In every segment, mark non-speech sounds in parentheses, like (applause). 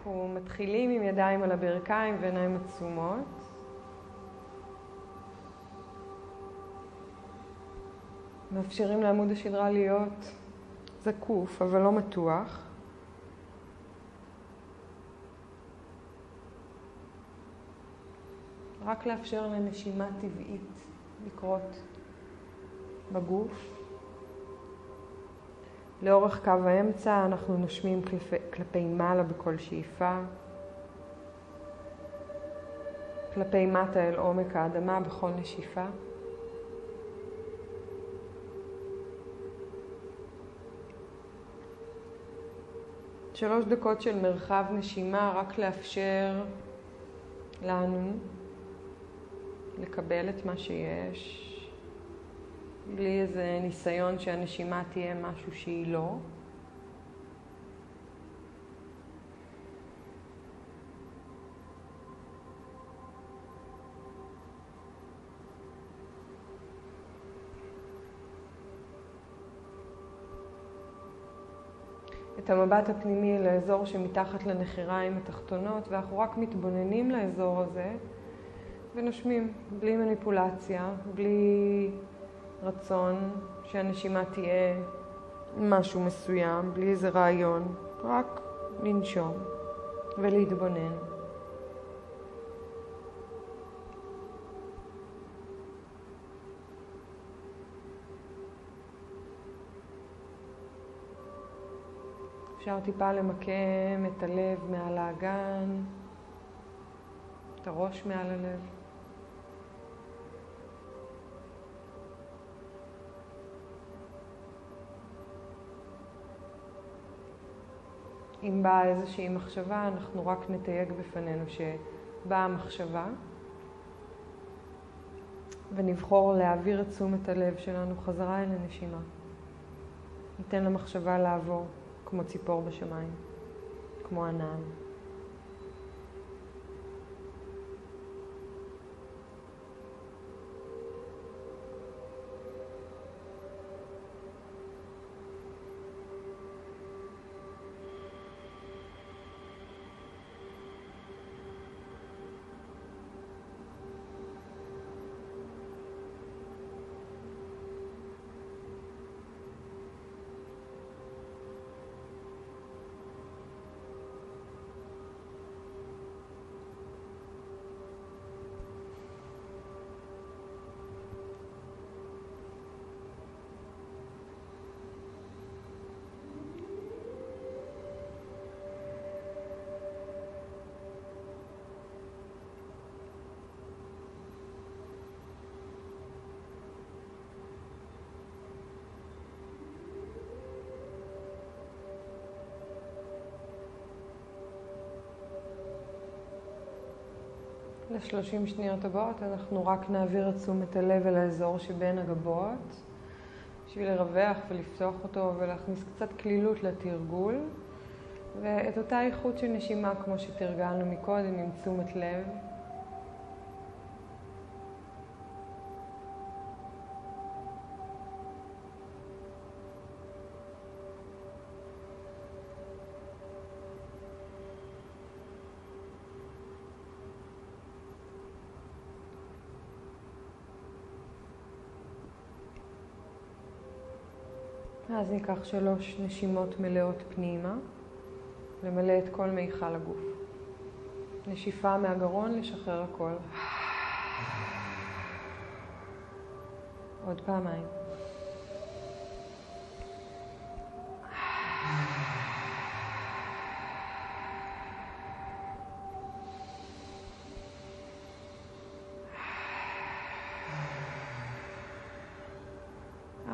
אנחנו מתחילים עם ידיים על הברכיים ועיניים עצומות. מאפשרים לעמוד השדרה להיות זקוף, אבל לא מתוח. רק לאפשר לנשימה טבעית לקרות בגוף. לאורך קו האמצע אנחנו נושמים כלפי, כלפי מעלה בכל שאיפה, כלפי מטה אל עומק האדמה בכל נשיפה. שלוש דקות של מרחב נשימה רק לאפשר לנו לקבל את מה שיש. בלי איזה ניסיון שהנשימה תהיה משהו שהיא לא. את המבט הפנימי לאזור שמתחת לנחיריים התחתונות ואנחנו רק מתבוננים לאזור הזה ונושמים בלי מניפולציה, בלי רצון שהנשימה תהיה משהו מסוים, בלי איזה רעיון, רק לנשום ולהתבונן. אפשר טיפה למקם את הלב מעל האגן, את הראש מעל הלב. אם באה איזושהי מחשבה, אנחנו רק נתייג בפנינו שבאה מחשבה, ונבחור להעביר את תשומת הלב שלנו חזרה אל הנשימה. ניתן למחשבה לעבור כמו ציפור בשמיים, כמו ענן. לשלושים שניות הבאות אנחנו רק נעביר את תשומת הלב אל האזור שבין הגבות בשביל לרווח ולפתוח אותו ולהכניס קצת כלילות לתרגול ואת אותה איכות של נשימה כמו שתרגלנו מקודם עם תשומת לב ניקח שלוש נשימות מלאות פנימה, למלא את כל מיכל הגוף. נשיפה מהגרון, לשחרר הכל. עוד פעמיים.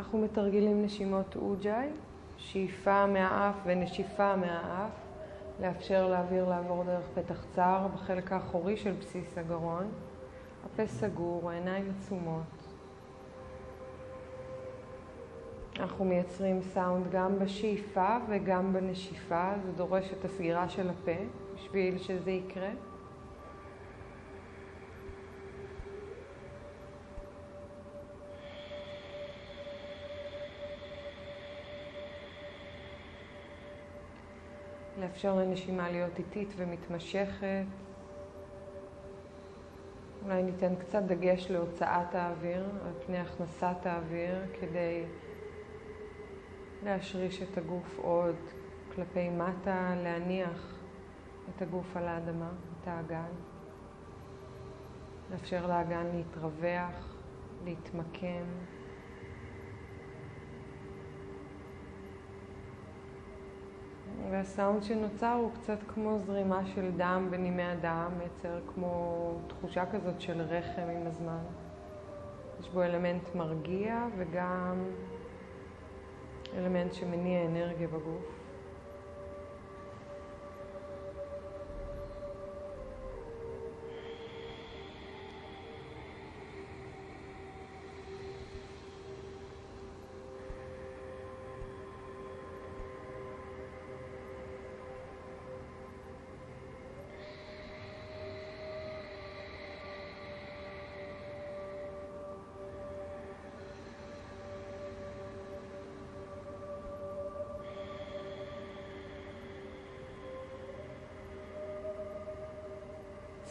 אנחנו מתרגלים נשימות אוג'אי, שאיפה מהאף ונשיפה מהאף, לאפשר לאוויר לעבור דרך פתח צר בחלק האחורי של בסיס הגרון, הפה סגור, העיניים עצומות. אנחנו מייצרים סאונד גם בשאיפה וגם בנשיפה, זה דורש את הסגירה של הפה בשביל שזה יקרה. לאפשר לנשימה להיות איטית ומתמשכת. אולי ניתן קצת דגש להוצאת האוויר על פני הכנסת האוויר כדי להשריש את הגוף עוד כלפי מטה, להניח את הגוף על האדמה, את האגן. לאפשר לאגן להתרווח, להתמקם. והסאונד שנוצר הוא קצת כמו זרימה של דם בנימי הדם, מייצר כמו תחושה כזאת של רחם עם הזמן. יש בו אלמנט מרגיע וגם אלמנט שמניע אנרגיה בגוף.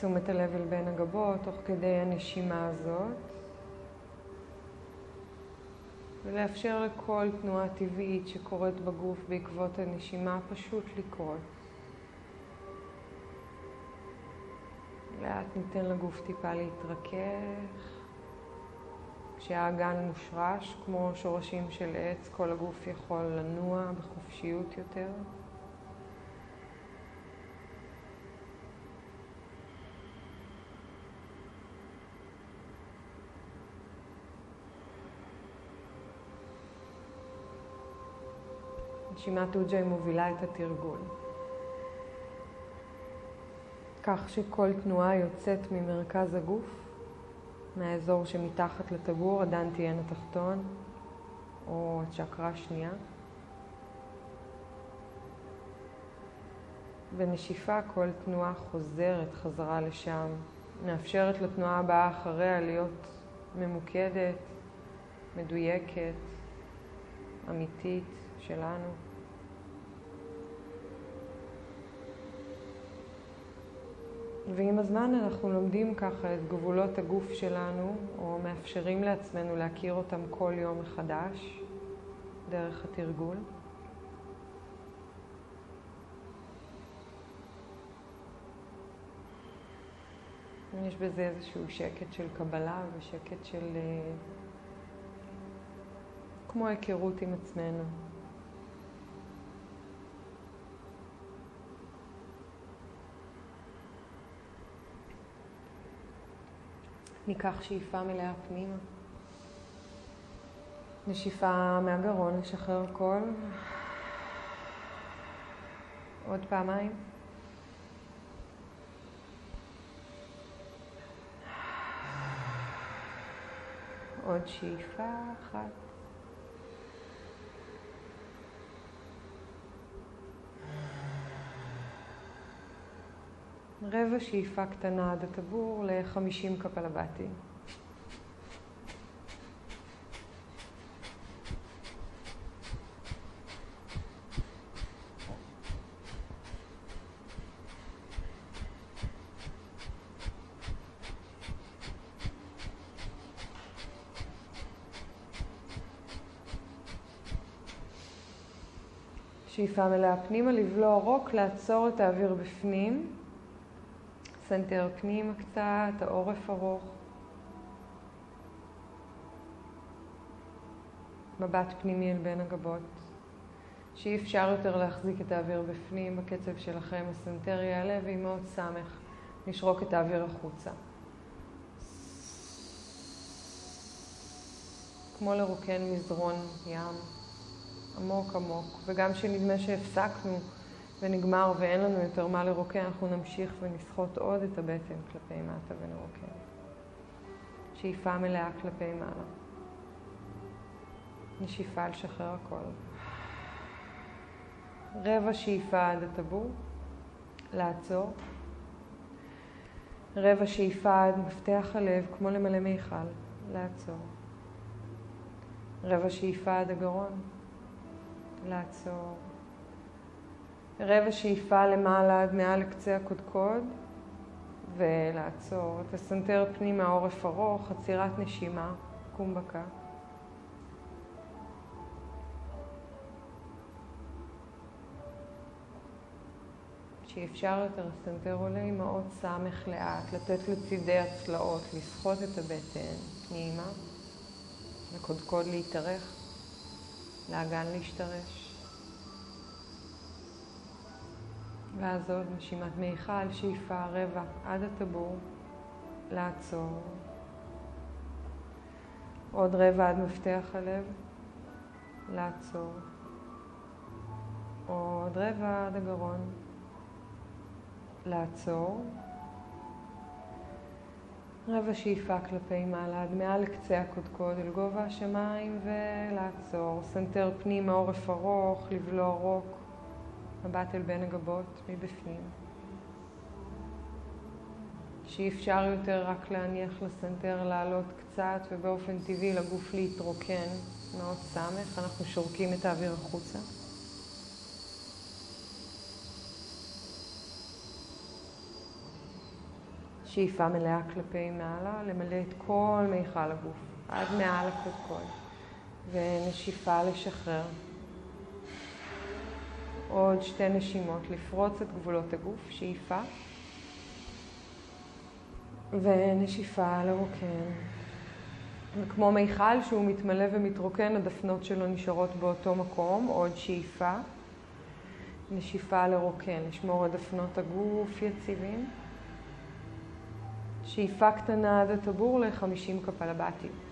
תשומת הלב אל בין הגבות תוך כדי הנשימה הזאת ולאפשר לכל תנועה טבעית שקורית בגוף בעקבות הנשימה פשוט לקרות. לאט ניתן לגוף טיפה להתרכך. כשהאגן מושרש, כמו שורשים של עץ, כל הגוף יכול לנוע בחופשיות יותר. נשימת אוג'י מובילה את התרגול. כך שכל תנועה יוצאת ממרכז הגוף, מהאזור שמתחת לטבור, הדנטיין התחתון, או הצ'קרה השנייה. ונשיפה, כל תנועה חוזרת חזרה לשם, מאפשרת לתנועה הבאה אחריה להיות ממוקדת, מדויקת, אמיתית שלנו. ועם הזמן אנחנו לומדים ככה את גבולות הגוף שלנו, או מאפשרים לעצמנו להכיר אותם כל יום מחדש, דרך התרגול. יש בזה איזשהו שקט של קבלה ושקט של... אה, כמו היכרות עם עצמנו. ניקח שאיפה מלאה פנימה. נשיפה מהגרון, נשחרר קול. עוד פעמיים. עוד שאיפה אחת. רבע שאיפה קטנה עד הטבור ל-50 קפלבטים. שאיפה מלאה פנימה, לבלוע רוק, לעצור את האוויר בפנים. סנטר פנימה קצת, העורף ארוך. מבט פנימי אל בין הגבות. שאי אפשר יותר להחזיק את האוויר בפנים בקצב שלכם, הסנטר יעלה ועם מאוד סמך נשרוק את האוויר החוצה. כמו לרוקן מזרון ים, עמוק עמוק, וגם כשנדמה שהפסקנו ונגמר ואין לנו יותר מה לרוקן, אנחנו נמשיך ונסחוט עוד את הבטן כלפי מטה ונרוקן. שאיפה מלאה כלפי מעלה. נשיפה לשחרר הכל. רבע שאיפה עד הטבור, לעצור. רבע שאיפה עד מפתח הלב, כמו למלא מיכל, לעצור. רבע שאיפה עד הגרון, לעצור. רבע שאיפה למעלה עד מעל לקצה הקודקוד, ולעצור. תסנתר פנימה עורף ארוך, עצירת נשימה, קומבקה. שאפשר יותר לסנטר עולה אימהות סמך לאט, לתת לצידי הצלעות, לסחוט את הבטן פנימה, לקודקוד להתארך, לאגן להשתרש. ואז עוד נשימת מיכל, שאיפה רבע עד הטבור, לעצור. עוד רבע עד מפתח הלב, לעצור. עוד רבע עד הגרון. לעצור. רבע שאיפה כלפי מעלה, עד מעל קצה הקודקוד אל גובה השמיים ולעצור. סנטר פנימה, עורף ארוך, לבלוע רוק, מבט אל בין הגבות מבפנים. שאי אפשר יותר רק להניח לסנטר לעלות קצת ובאופן טבעי לגוף להתרוקן מאוד סמך, אנחנו שורקים את האוויר החוצה. שאיפה מלאה כלפי מעלה, למלא את כל מיכל הגוף, עד מעל הקודקוד, ונשיפה לשחרר. עוד שתי נשימות, לפרוץ את גבולות הגוף, שאיפה, ונשיפה לרוקן. וכמו מיכל שהוא מתמלא ומתרוקן, הדפנות שלו נשארות באותו מקום, עוד שאיפה, נשיפה לרוקן, לשמור את דפנות הגוף יציבים. שאיפה קטנה עד הטבור ל-50 קפלבטים.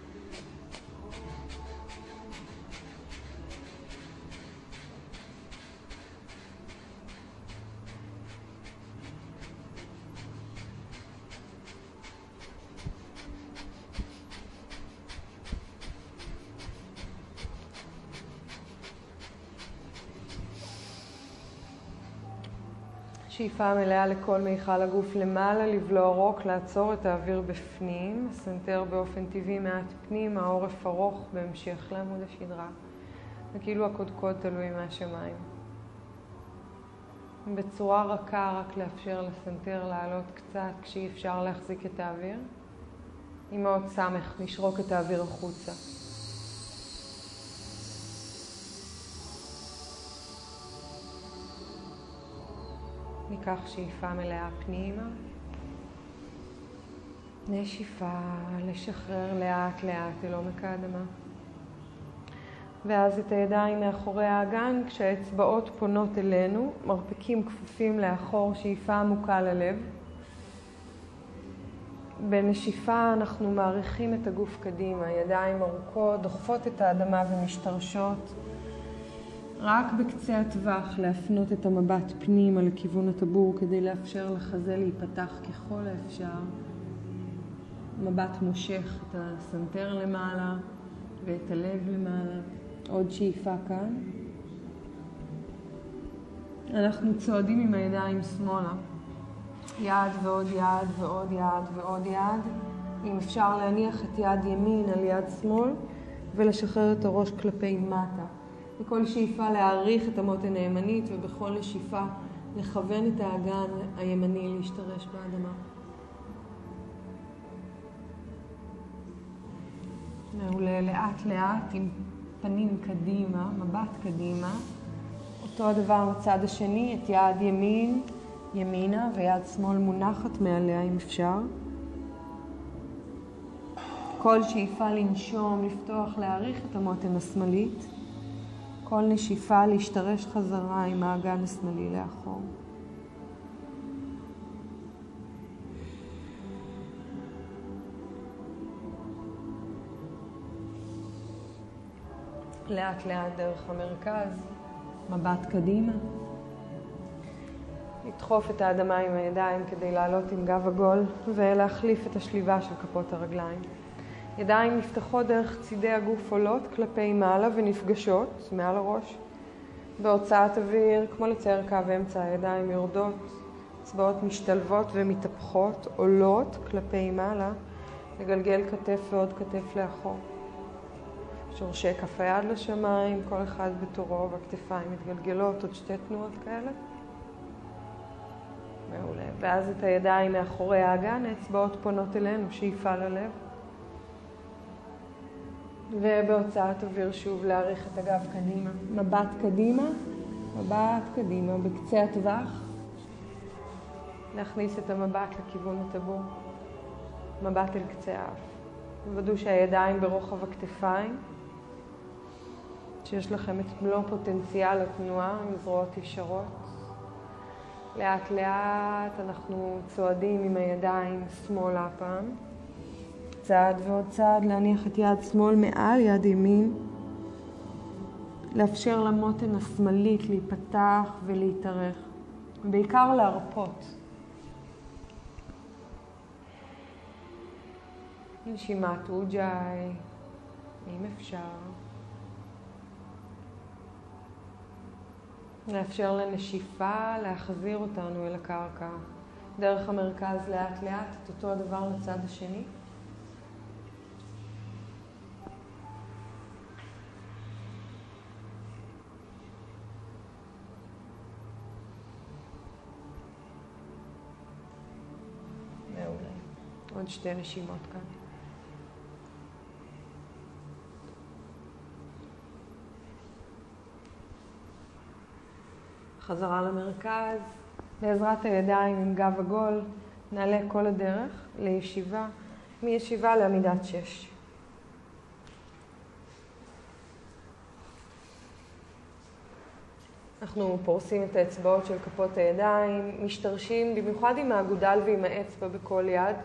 שאיפה מלאה לכל מיכל הגוף למעלה, לבלוע רוק, לעצור את האוויר בפנים, סנטר באופן טבעי מעט פנים, העורף ארוך בהמשך לעמוד השדרה, וכאילו הקודקוד תלוי מהשמיים. בצורה רכה רק לאפשר לסנטר לעלות קצת כשאי אפשר להחזיק את האוויר. עם מאוד סמך, נשרוק את האוויר החוצה. ניקח שאיפה מלאה פנימה. נשיפה, לשחרר לאט לאט אל עומק האדמה. ואז את הידיים מאחורי האגן, כשהאצבעות פונות אלינו, מרפקים כפופים לאחור, שאיפה עמוקה ללב. בנשיפה אנחנו מעריכים את הגוף קדימה, ידיים ארוכות, דוחפות את האדמה ומשתרשות. רק בקצה הטווח להפנות את המבט פנימה לכיוון הטבור כדי לאפשר לחזה להיפתח ככל האפשר. מבט מושך את הסנטר למעלה ואת הלב למעלה. עוד שאיפה כאן. אנחנו צועדים עם הידיים שמאלה. יד ועוד יד ועוד יד ועוד יד. אם אפשר להניח את יד ימין על יד שמאל ולשחרר את הראש כלפי מטה. בכל שאיפה להעריך את המותן הימנית ובכל נשיפה לכוון את האגן הימני להשתרש באדמה. מעולה, לאט לאט עם פנים קדימה, מבט קדימה. אותו הדבר בצד השני, את יד ימין ימינה ויד שמאל מונחת מעליה אם אפשר. כל שאיפה לנשום, לפתוח, להעריך את המותן השמאלית. כל נשיפה להשתרש חזרה עם האגן השמאלי לאחור. לאט לאט דרך המרכז, מבט קדימה. לדחוף את האדמה עם הידיים כדי לעלות עם גב עגול ולהחליף את השליבה של כפות הרגליים. ידיים נפתחות דרך צידי הגוף עולות כלפי מעלה ונפגשות מעל הראש. בהוצאת אוויר, כמו לצייר קו אמצע, הידיים יורדות, אצבעות משתלבות ומתהפכות, עולות כלפי מעלה, לגלגל כתף ועוד כתף לאחור. שורשי כף היד לשמיים, כל אחד בתורו, והכתפיים מתגלגלות, עוד שתי תנועות כאלה. ואז את הידיים מאחורי האגן, האצבעות פונות אלינו, שאיפה ללב. ובהוצאת אוויר שוב להאריך את הגב קדימה. מבט קדימה, מבט קדימה, בקצה הטווח. להכניס את המבט לכיוון הטבור. מבט אל קצה האף. תוודאו שהידיים ברוחב הכתפיים, שיש לכם את מלוא פוטנציאל התנועה עם זרועות ישרות. לאט לאט אנחנו צועדים עם הידיים שמאלה הפעם. צעד ועוד צעד, להניח את יד שמאל מעל יד ימין. לאפשר למותן השמאלית להיפתח ולהתארך. בעיקר להרפות. נשימת אוג'אי, אם אפשר. לאפשר לנשיפה להחזיר אותנו אל הקרקע. דרך המרכז לאט לאט, את אותו הדבר לצד השני. מעולה. עוד שתי נשימות כאן. חזרה למרכז, בעזרת הידיים עם גב עגול, נעלה כל הדרך לישיבה, מישיבה לעמידת שש. אנחנו פורסים את האצבעות של כפות הידיים, משתרשים במיוחד עם האגודל ועם האצבע בכל יד.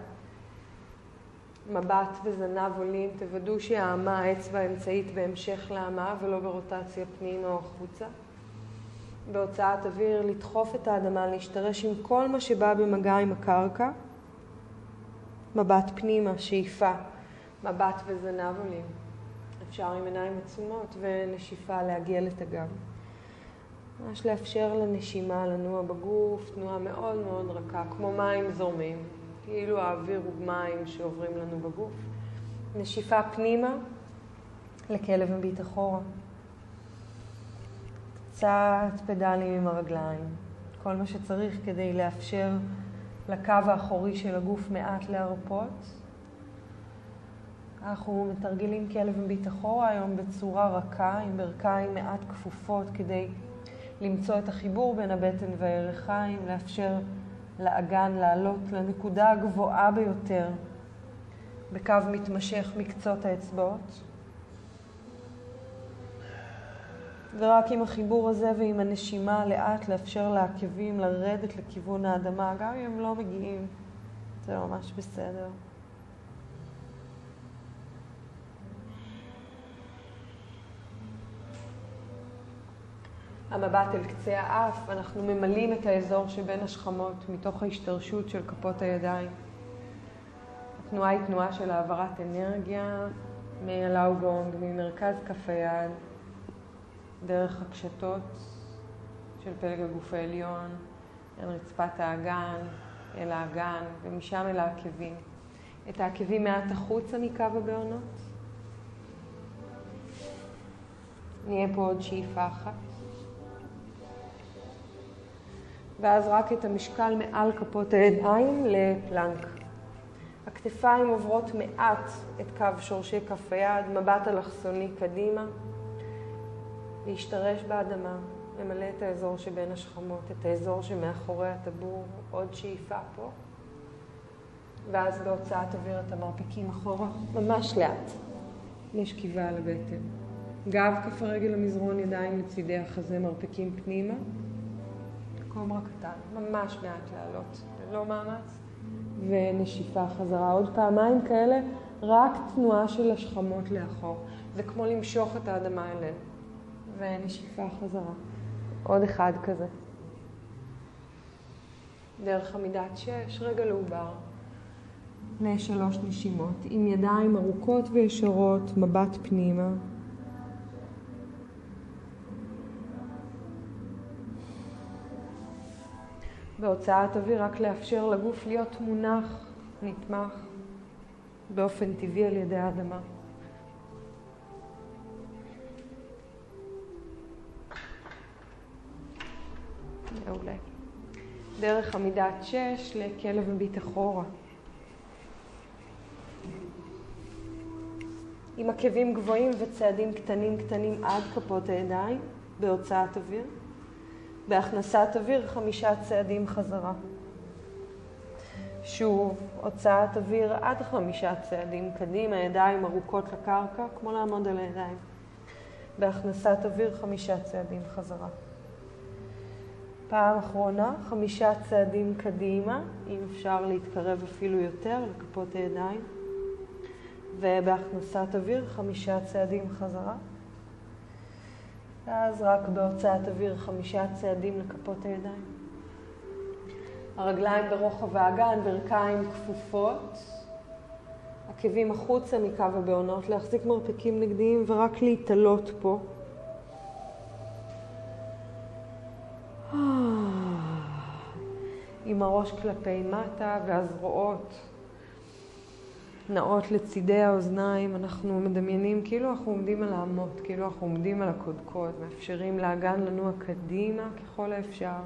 מבט וזנב עולים, תוודאו שהאמה, האצבע האמצעית בהמשך לאמה ולא ברוטציה פנימה או החוצה. בהוצאת אוויר, לדחוף את האדמה, להשתרש עם כל מה שבא במגע עם הקרקע. מבט פנימה, שאיפה, מבט וזנב עולים. אפשר עם עיניים עצומות ונשיפה להגיע לתגב. ממש לאפשר לנשימה לנוע בגוף, תנועה מאוד מאוד רכה, כמו מים זורמים, כאילו האוויר הוא מים שעוברים לנו בגוף. נשיפה פנימה, לכלב מביט אחורה. קצת פדלים עם הרגליים, כל מה שצריך כדי לאפשר לקו האחורי של הגוף מעט להרפות. אנחנו מתרגלים כלב מביט אחורה היום בצורה רכה, עם ברכיים מעט כפופות, כדי למצוא את החיבור בין הבטן והירכיים, לאפשר לאגן לעלות לנקודה הגבוהה ביותר בקו מתמשך מקצות האצבעות. ורק עם החיבור הזה ועם הנשימה לאט לאפשר לעקבים לרדת לכיוון האדמה, גם אם הם לא מגיעים, זה ממש בסדר. המבט אל קצה האף, אנחנו ממלאים את האזור שבין השכמות מתוך ההשתרשות של כפות הידיים. התנועה היא תנועה של העברת אנרגיה מהלאוגונג, ממרכז כף היד, דרך הקשתות של פלג הגוף העליון, אל רצפת האגן, אל האגן, ומשם אל העקבים. את העקבים מעט החוצה מקו הבעונות. נהיה פה עוד שאיפה אחת. ואז רק את המשקל מעל כפות הידיים לפלנק. הכתפיים עוברות מעט את קו שורשי כף היד, מבט אלכסוני קדימה. להשתרש באדמה, למלא את האזור שבין השכמות, את האזור שמאחורי הטבור, עוד שאיפה פה. ואז בהוצאת אוויר את המרפיקים אחורה, ממש לאט. יש על הבטן. גב כף הרגל למזרון, ידיים לצידי החזה, מרפקים פנימה. קומרה קטן, ממש מעט לעלות, ללא מאמץ. ונשיפה חזרה. עוד פעמיים כאלה, רק תנועה של השכמות לאחור. זה כמו למשוך את האדמה אלינו. ונשיפה חזרה. עוד אחד כזה. דרך עמידת שש, רגע לעובר. לשלוש נשימות, עם ידיים ארוכות וישרות, מבט פנימה. בהוצאת אוויר רק לאפשר לגוף להיות מונח, נתמך, באופן טבעי על ידי האדמה. מעולה. דרך עמידת שש לכלב מביט אחורה. עם עקבים גבוהים וצעדים קטנים קטנים עד כפות הידיים בהוצאת אוויר. בהכנסת אוויר חמישה צעדים חזרה. שוב, הוצאת אוויר עד חמישה צעדים קדימה, ידיים ארוכות לקרקע, כמו לעמוד על הידיים. בהכנסת אוויר חמישה צעדים חזרה. פעם אחרונה, חמישה צעדים קדימה, אם אפשר להתקרב אפילו יותר לכפות הידיים. ובהכנסת אוויר חמישה צעדים חזרה. ואז רק בהוצאת אוויר חמישה צעדים לכפות הידיים. הרגליים ברוחב האגן, ברכיים כפופות, עקבים החוצה מקו הבעונות, להחזיק מרפקים נגדיים ורק להתעלות פה. עם הראש כלפי מטה והזרועות נעות לצידי האוזניים, אנחנו מדמיינים כאילו אנחנו עומדים על האמות, כאילו אנחנו עומדים על הקודקוד, מאפשרים לאגן לנוע קדימה ככל האפשר.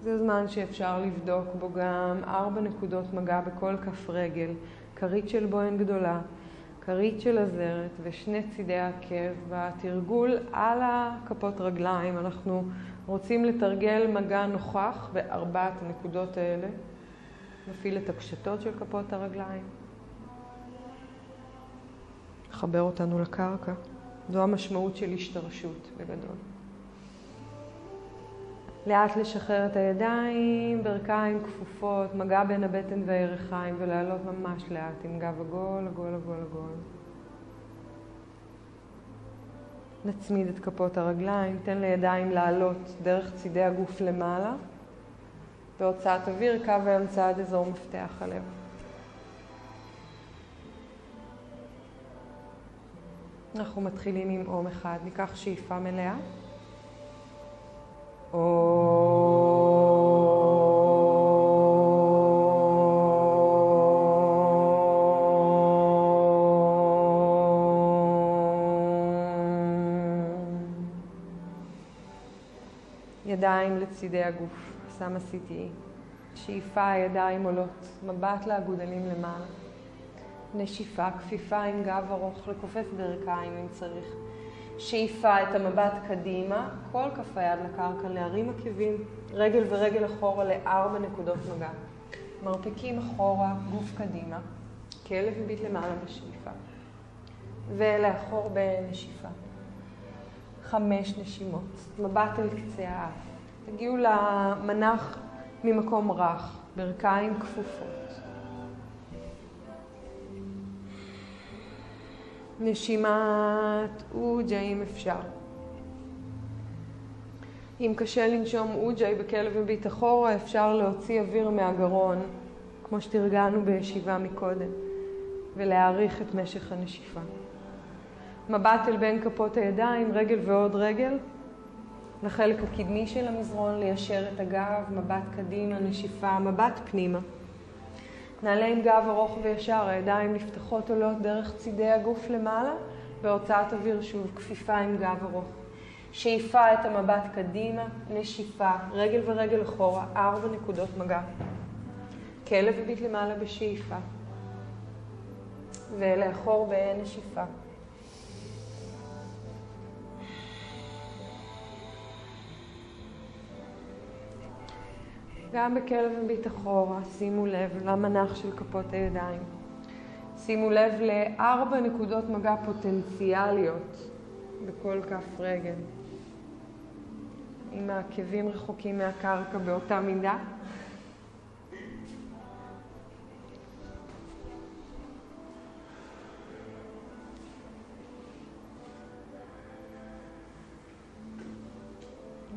זה זמן שאפשר לבדוק בו גם ארבע נקודות מגע בכל כף רגל, כרית של בוהן גדולה, כרית של הזרת ושני צידי העקב. בתרגול על הכפות רגליים אנחנו רוצים לתרגל מגע נוכח בארבעת הנקודות האלה. נפעיל את הקשתות של כפות הרגליים. לחבר אותנו לקרקע. זו המשמעות של השתרשות בגדול. לאט לשחרר את הידיים, ברכיים כפופות, מגע בין הבטן והירכיים ולעלות ממש לאט עם גב עגול, עגול, עגול, עגול. נצמיד את כפות הרגליים, תן לידיים לעלות דרך צידי הגוף למעלה. בהוצאת אוויר, קו האמצע עד אזור מפתח הלב. אנחנו מתחילים עם אום אחד, ניקח שאיפה מלאה. ידיים לצידי הגוף. שם עשיתי שאיפה, ידיים עולות, מבט לאגודלים למעלה. נשיפה, כפיפה עם גב ארוך, לכופף ברכיים אם צריך. שאיפה את המבט קדימה, כל כף היד לקרקע, להרים עקבים, רגל ורגל אחורה לארבע נקודות מגע. מרפקים אחורה, גוף קדימה, כלב מביט למעלה בשאיפה. ולאחור בנשיפה. חמש נשימות, מבט אל קצה האף. תגיעו למנח ממקום רך, ברכיים כפופות. נשימת אוג'ה אם אפשר. אם קשה לנשום אוג'י בכלב מביט אחורה, אפשר להוציא אוויר מהגרון, כמו שתרגלנו בישיבה מקודם, ולהאריך את משך הנשיפה. מבט אל בין כפות הידיים, רגל ועוד רגל, לחלק הקדמי של המזרון, ליישר את הגב, מבט קדימה, נשיפה, מבט פנימה. נעלה עם גב ארוך וישר, הידיים נפתחות עולות דרך צידי הגוף למעלה, בהוצאת אוויר שוב, כפיפה עם גב ארוך. שאיפה את המבט קדימה, נשיפה, רגל ורגל אחורה, ארבע נקודות מגע. כלב הביט למעלה בשאיפה, ולאחור בנשיפה. גם בכלב מביט אחורה, שימו לב למנח של כפות הידיים. שימו לב לארבע נקודות מגע פוטנציאליות בכל כף רגל. עם העקבים רחוקים מהקרקע באותה מידה.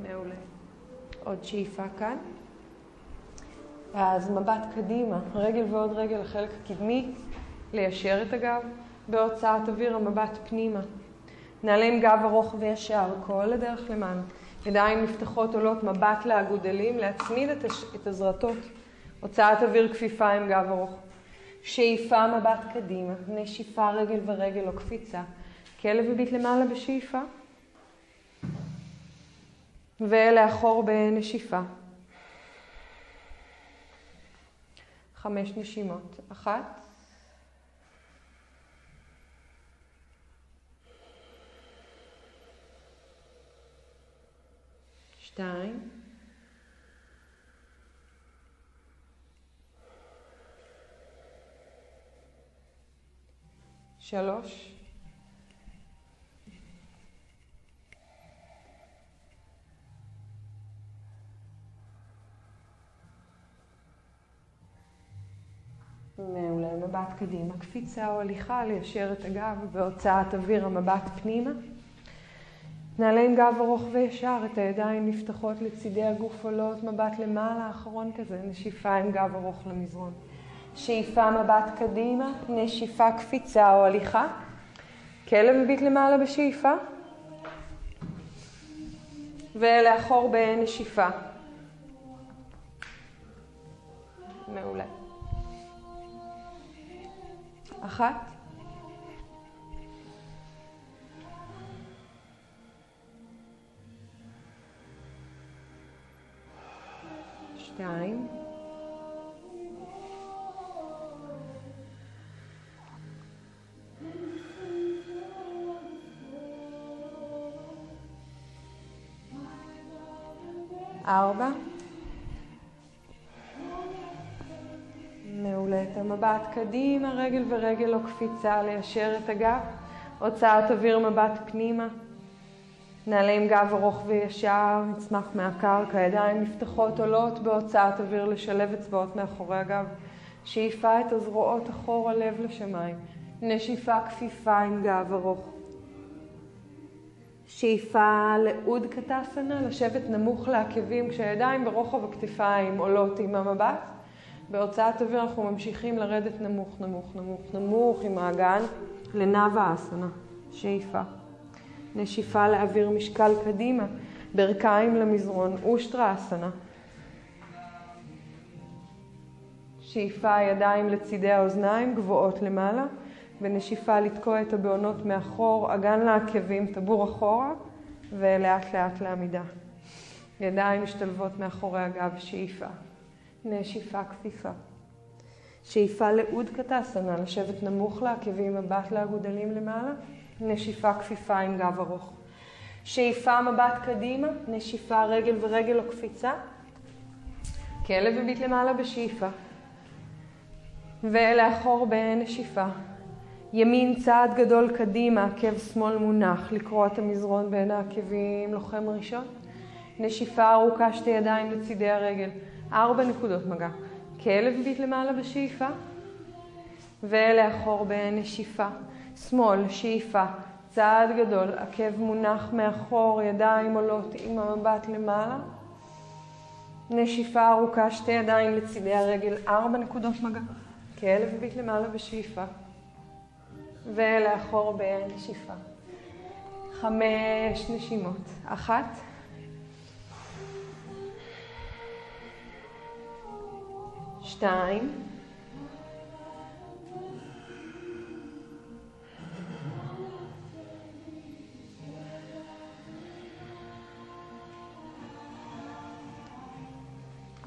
מעולה. עוד שאיפה כאן. אז מבט קדימה, רגל ועוד רגל החלק הקדמי, ליישר את הגב. בהוצאת אוויר המבט פנימה. נעלה עם גב ארוך וישר, כל הדרך למעלה. ידיים נפתחות עולות מבט לאגודלים, להצמיד את, הש... את הזרטות. הוצאת אוויר כפיפה עם גב ארוך. שאיפה מבט קדימה, נשיפה רגל ורגל או קפיצה. כלב הביט למעלה בשאיפה. ולאחור בנשיפה. חמש נשימות. אחת. שתיים. שלוש. מעולה, מבט קדימה, קפיצה או הליכה, ליישר את הגב בהוצאת אוויר המבט פנימה. נעלה עם גב ארוך וישר, את הידיים נפתחות לצידי הגוף עולות, מבט למעלה, אחרון כזה, נשיפה עם גב ארוך למזרון. שאיפה מבט קדימה, נשיפה קפיצה או הליכה. כלב מביט למעלה בשאיפה. ולאחור בנשיפה. מעולה. אחת. שתיים. ארבע. מעולה. את המבט קדימה, רגל ורגל או קפיצה, ליישר את הגב. הוצאת אוויר מבט פנימה. נעלה עם גב ארוך וישר, נצמח מהקרקע, ידיים נפתחות עולות בהוצאת אוויר לשלב אצבעות מאחורי הגב. שאיפה את הזרועות אחורה, לב לשמיים. נשיפה כפיפה עם גב ארוך. שאיפה לאוד קטסנה, לשבת נמוך לעקבים כשהידיים ברוחב הכתפיים עולות עם המבט. בהוצאת אוויר אנחנו ממשיכים לרדת נמוך, נמוך, נמוך, נמוך עם האגן לנאווה אסנה, שאיפה. נשיפה לאוויר משקל קדימה, ברכיים למזרון, אושטרה אסנה. שאיפה ידיים לצידי האוזניים, גבוהות למעלה. ונשיפה לתקוע את הבעונות מאחור, אגן לעקבים, טבור אחורה, ולאט לאט לעמידה. ידיים משתלבות מאחורי הגב, שאיפה. נשיפה כפיפה. שאיפה לאוד קטסנה, לשבת נמוך לעקבים, מבט לאגודלים למעלה. נשיפה כפיפה עם גב ארוך. שאיפה מבט קדימה, נשיפה רגל ורגל או קפיצה. כלב הביט למעלה בשאיפה. ולאחור בנשיפה. ימין צעד גדול קדימה, עקב שמאל מונח, לקרוע את המזרון בין העקבים, לוחם ראשון. נשיפה ארוכה, שתי ידיים לצידי הרגל, ארבע נקודות מגע. כלב ביט למעלה בשאיפה, ולאחור בנשיפה. שמאל, שאיפה, צעד גדול, עקב מונח מאחור, ידיים עולות עם המבט למעלה. נשיפה ארוכה, שתי ידיים לצידי הרגל, ארבע נקודות מגע. כלב ביט למעלה בשאיפה. ולאחור בנשיפה. חמש נשימות. אחת. שתיים.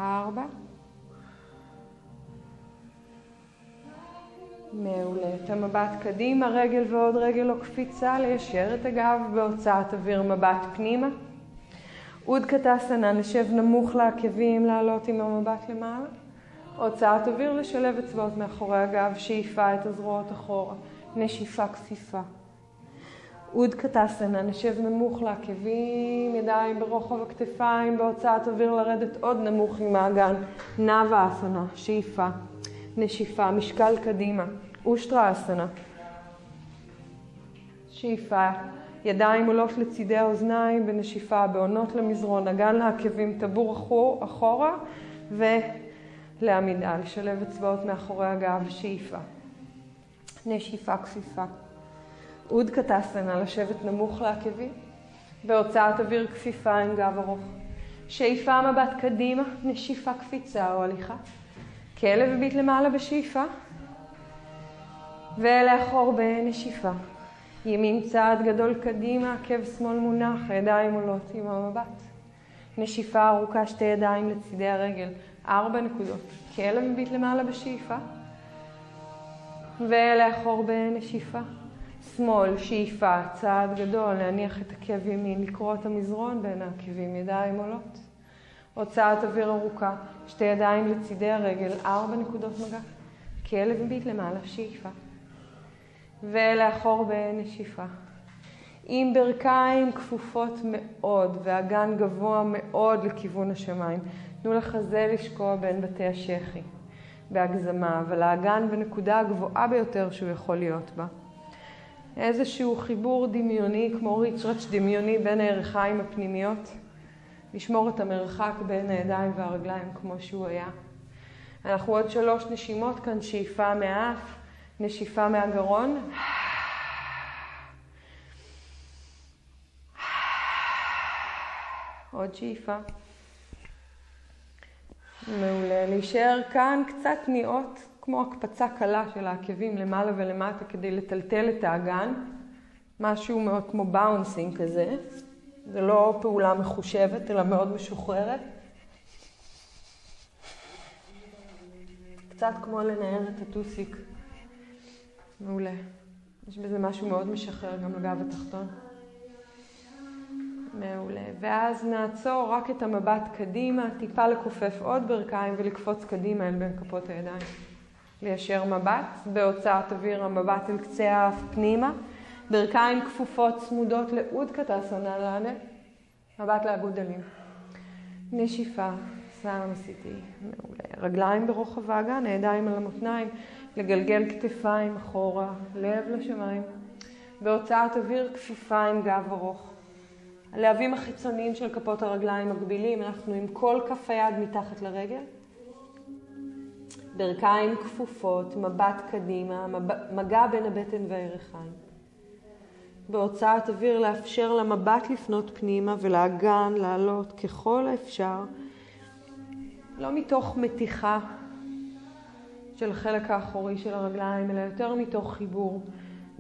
ארבע. מעולה. את המבט קדימה, רגל ועוד רגל או קפיצה, ליישר את הגב בהוצאת אוויר מבט פנימה. אוד קטסנה, נשב נמוך לעקבים, לעלות עם המבט למעלה. הוצאת אוויר, לשלב אצבעות מאחורי הגב, שאיפה את הזרועות אחורה. נשיפה כפיפה. אוד קטסנה, נשב נמוך לעקבים, ידיים ברוחב הכתפיים, בהוצאת אוויר לרדת עוד נמוך עם האגן. נאווה אסנה, שאיפה. נשיפה, משקל קדימה, אושטרה אסנה. שאיפה, ידיים עולות לצידי האוזניים בנשיפה, בעונות למזרון, אגן לעקבים, טבור אחור, אחורה ולעמידה, לשלב אצבעות מאחורי הגב, שאיפה. נשיפה כפיפה. אוד קטסנה, לשבת נמוך לעקבים, בהוצאת אוויר כפיפה עם גב ארוך. שאיפה מבט קדימה, נשיפה קפיצה או הליכה. כלב הביט למעלה בשאיפה, ולאחור בנשיפה. ימין צעד גדול קדימה, עקב שמאל מונח, הידיים עולות עם המבט. נשיפה ארוכה, שתי ידיים לצידי הרגל, ארבע נקודות. כלב מביט למעלה בשאיפה. ולאחור בנשיפה. שמאל, שאיפה, צעד גדול, להניח את עקב ימין, לקרוא את המזרון בין העקבים, ידיים עולות. הוצאת אוויר ארוכה, שתי ידיים לצידי הרגל, ארבע נקודות מגע. כלב מביט למעלה, שאיפה. ולאחור בנשיפה. עם ברכיים כפופות מאוד ואגן גבוה מאוד לכיוון השמיים. תנו לחזה לשקוע בין בתי השחי בהגזמה, אבל האגן בנקודה הגבוהה ביותר שהוא יכול להיות בה. איזשהו חיבור דמיוני, כמו ריצ'רץ' דמיוני בין הירכיים הפנימיות. לשמור את המרחק בין הידיים והרגליים כמו שהוא היה. אנחנו עוד שלוש נשימות כאן, שאיפה מהאף, נשיפה מהגרון. עוד שאיפה. מעולה. להישאר כאן קצת תניעות, כמו הקפצה קלה של העקבים למעלה ולמטה כדי לטלטל את האגן. משהו מאוד כמו באונסינג כזה. זה לא פעולה מחושבת, אלא מאוד משוחררת. קצת כמו לנער את הטוסיק. מעולה. יש בזה משהו מאוד משחרר גם לגב התחתון. מעולה. ואז נעצור רק את המבט קדימה, טיפה לכופף עוד ברכיים ולקפוץ קדימה אל בין כפות הידיים. ליישר מבט, בהוצאת אוויר המבט אל קצה האף פנימה, ברכיים כפופות צמודות לאוד קטסונה לאנה, מבט לאגודלים. נשיפה, סלאם עשיתי, מעולה. רגליים ברוחב האגן, הידיים על המותניים, לגלגל כתפיים אחורה, לב לשמיים. בהוצאת אוויר כפיפה עם גב ארוך. הלהבים החיצוניים של כפות הרגליים מגבילים, אנחנו עם כל כף היד מתחת לרגל. ברכיים כפופות, מבט קדימה, מגע בין הבטן והירכיים. בהוצאת אוויר לאפשר למבט לפנות פנימה ולאגן לעלות ככל האפשר, לא מתוך מתיחה של החלק האחורי של הרגליים, אלא יותר מתוך חיבור,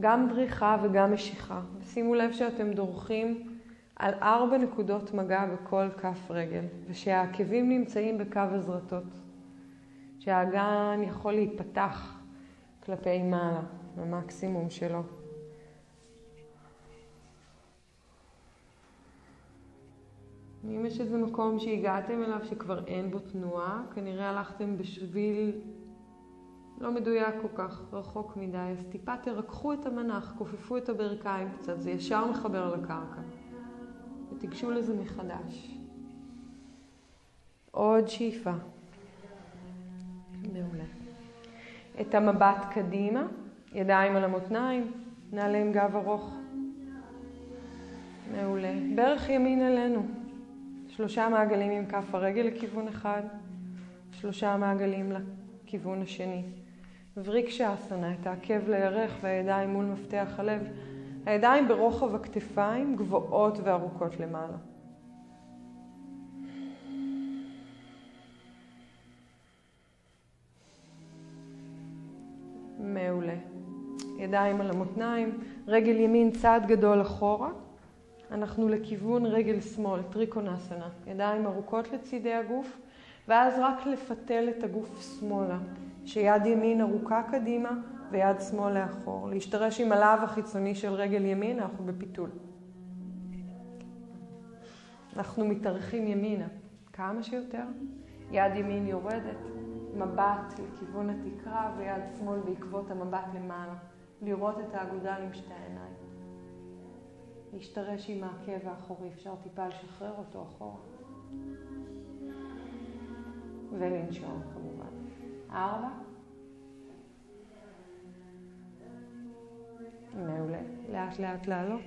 גם דריכה וגם משיכה. שימו לב שאתם דורכים על ארבע נקודות מגע בכל כף רגל, ושהעקבים נמצאים בקו הזרטות, שהאגן יכול להיפתח כלפי מעלה, במקסימום שלו. אם יש איזה מקום שהגעתם אליו שכבר אין בו תנועה, כנראה הלכתם בשביל לא מדויק כל כך, רחוק מדי, אז טיפה תרככו את המנח, כופפו את הברכיים קצת, זה ישר מחבר לקרקע. ותיגשו לזה מחדש. עוד שאיפה. מעולה. את המבט קדימה, ידיים על המותניים, נעלה עם גב ארוך. מעולה. ברך ימין אלינו. שלושה מעגלים עם כף הרגל לכיוון אחד, שלושה מעגלים לכיוון השני. וריקשה אסנה, את העקב לירך והידיים מול מפתח הלב. הידיים ברוחב הכתפיים גבוהות וארוכות למעלה. מעולה. ידיים על המותניים, רגל ימין צעד גדול אחורה. אנחנו לכיוון רגל שמאל, טריקונסנה. ידיים ארוכות לצידי הגוף, ואז רק לפתל את הגוף שמאלה. שיד ימין ארוכה קדימה ויד שמאל לאחור. להשתרש עם הלאו החיצוני של רגל ימין, אנחנו בפיתול. אנחנו מתארחים ימינה, כמה שיותר. יד ימין יורדת, מבט לכיוון התקרה ויד שמאל בעקבות המבט למעלה. לראות את האגודל עם שתי העיניים. להשתרש עם העקב האחורי, אפשר טיפה לשחרר אותו אחורה. ולנשום כמובן. ארבע. לאט לאט לעלות.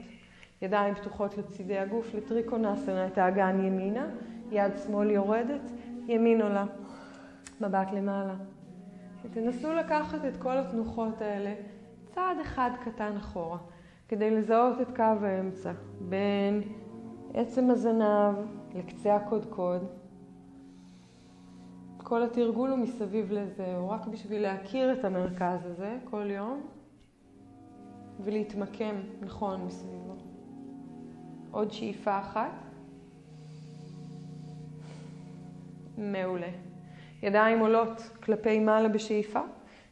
ידיים פתוחות לצידי הגוף, לטריקונסנה, את האגן ימינה, יד שמאל יורדת, ימין עולה. מבט למעלה. ותנסו לקחת את כל התנוחות האלה צעד אחד קטן אחורה, כדי לזהות את קו האמצע בין עצם הזנב לקצה הקודקוד. כל התרגול הוא מסביב לזה, הוא רק בשביל להכיר את המרכז הזה כל יום ולהתמקם נכון מסביבו. עוד שאיפה אחת. מעולה. ידיים עולות כלפי מעלה בשאיפה.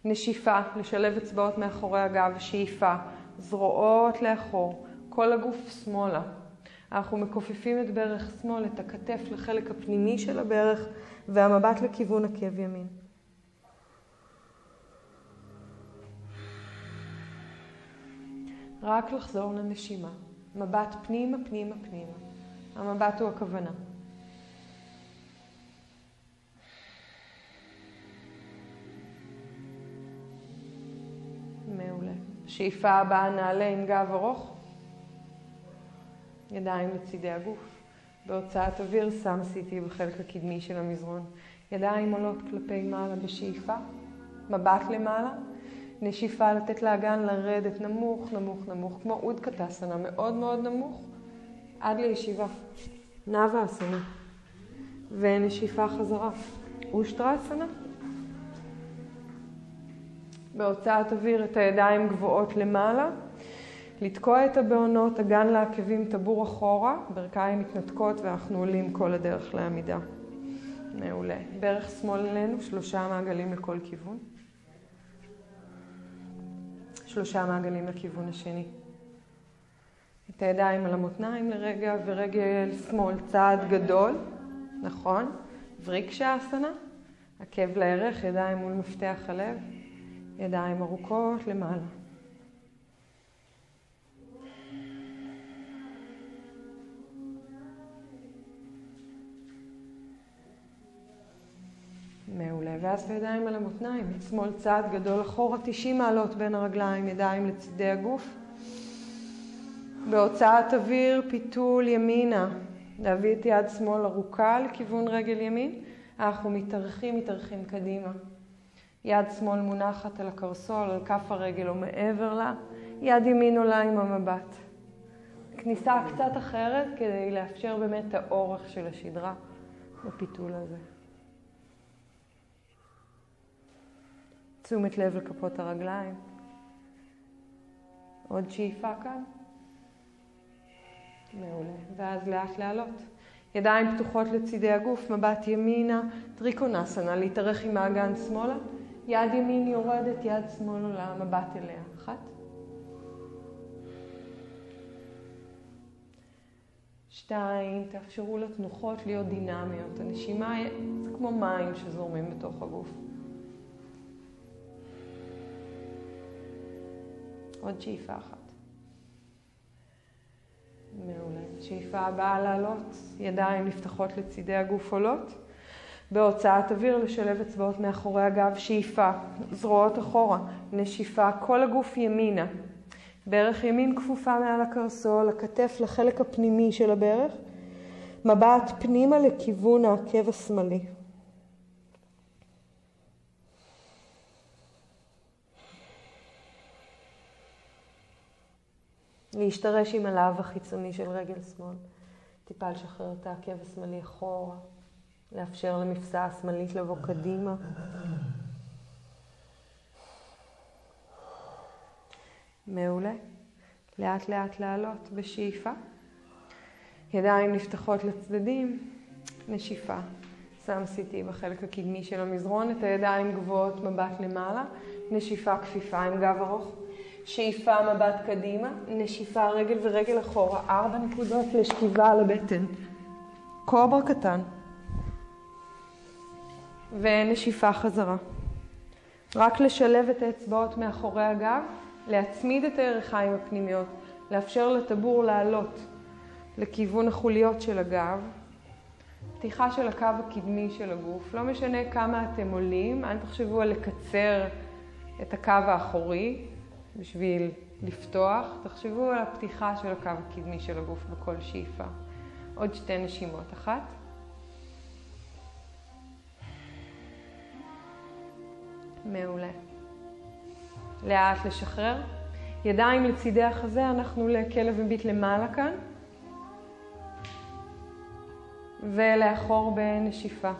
נשיפה, לשלב אצבעות מאחורי הגב, שאיפה. זרועות לאחור, כל הגוף שמאלה. אנחנו מכופפים את ברך שמאל, את הכתף לחלק הפנימי של הברך והמבט לכיוון עקב ימין. רק לחזור לנשימה. מבט פנימה, פנימה, פנימה. המבט הוא הכוונה. מעולה. שאיפה הבאה נעלה עם גב ארוך. ידיים לצידי הגוף. בהוצאת אוויר שם סיטי בחלק הקדמי של המזרון. ידיים עולות כלפי מעלה בשאיפה. מבט למעלה. נשיפה לתת לאגן לרדת נמוך, נמוך, נמוך, כמו אוד קטסנה, מאוד מאוד נמוך, עד לישיבה. נאווה אסנה. ונשיפה חזרה. אושטרה אסנה. בהוצאת אוויר את הידיים גבוהות למעלה. לתקוע את הבעונות, אגן לעקבים, טבור אחורה, ברכיים מתנתקות ואנחנו עולים כל הדרך לעמידה. מעולה. ברך שמאל אלינו, שלושה מעגלים לכל כיוון. שלושה מעגלים לכיוון השני. את הידיים על המותניים לרגע ורגל שמאל צעד גדול, נכון? וריקשה אסנה, עקב לירך, ידיים מול מפתח הלב, ידיים ארוכות למעלה. ואז בידיים על המותניים, שמאל צעד גדול אחורה, 90 מעלות בין הרגליים, ידיים לצידי הגוף. בהוצאת אוויר, פיתול ימינה. להביא את יד שמאל ארוכה לכיוון רגל ימין. אנחנו מתארחים, מתארחים קדימה. יד שמאל מונחת על הקרסול, על כף הרגל או מעבר לה. יד ימין עולה עם המבט. כניסה קצת אחרת כדי לאפשר באמת את האורך של השדרה בפיתול הזה. תשומת לב לכפות הרגליים. עוד שאיפה כאן. מעולה. ואז לאט לעלות. ידיים פתוחות לצידי הגוף, מבט ימינה, טריקונסנה, להתארך עם האגן שמאלה. יד ימין יורדת, יד שמאל עולה, מבט אליה. אחת. שתיים, תאפשרו לתנוחות להיות דינמיות. הנשימה זה כמו מים שזורמים בתוך הגוף. עוד שאיפה אחת. מעולה. שאיפה הבאה לעלות, ידיים נפתחות לצידי הגוף עולות. בהוצאת אוויר לשלב אצבעות מאחורי הגב, שאיפה, זרועות אחורה, נשיפה, כל הגוף ימינה. ברך ימין כפופה מעל הקרסול, הכתף לחלק הפנימי של הברך, מבט פנימה לכיוון העקב השמאלי. להשתרש עם הלהב החיצוני של רגל שמאל. טיפה לשחרר את העקב השמאלי אחורה, לאפשר למפסעה השמאלית לבוא קדימה. מעולה. לאט לאט לעלות בשאיפה. ידיים נפתחות לצדדים, נשיפה. שם סיטי בחלק הקדמי של המזרון, את הידיים גבוהות מבט למעלה, נשיפה כפיפה עם גב ארוך. שאיפה מבט קדימה, נשיפה רגל ורגל אחורה, ארבע נקודות לשכיבה על הבטן. קוברה קטן. ונשיפה חזרה. רק לשלב את האצבעות מאחורי הגב, להצמיד את הירכיים הפנימיות, לאפשר לטבור לעלות לכיוון החוליות של הגב. פתיחה של הקו הקדמי של הגוף, לא משנה כמה אתם עולים, אל תחשבו על לקצר את הקו האחורי, בשביל לפתוח, תחשבו על הפתיחה של הקו הקדמי של הגוף בכל שאיפה. עוד שתי נשימות. אחת. מעולה. לאט לשחרר. ידיים לצידי החזה, אנחנו לכלב מביט למעלה כאן. ולאחור בנשיפה.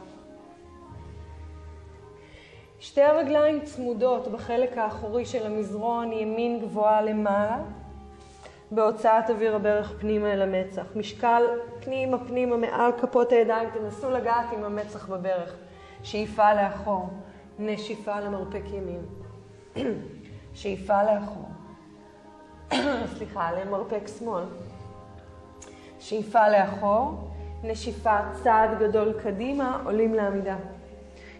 שתי הרגליים צמודות בחלק האחורי של המזרון, ימין גבוהה למעלה. בהוצאת אוויר הברך פנימה אל המצח. משקל פנימה פנימה מעל כפות הידיים, תנסו לגעת עם המצח בברך. שאיפה לאחור, נשיפה למרפק ימין. (clears throat) שאיפה לאחור. (clears throat) סליחה, למרפק שמאל. שאיפה לאחור, נשיפה צעד גדול קדימה, עולים לעמידה.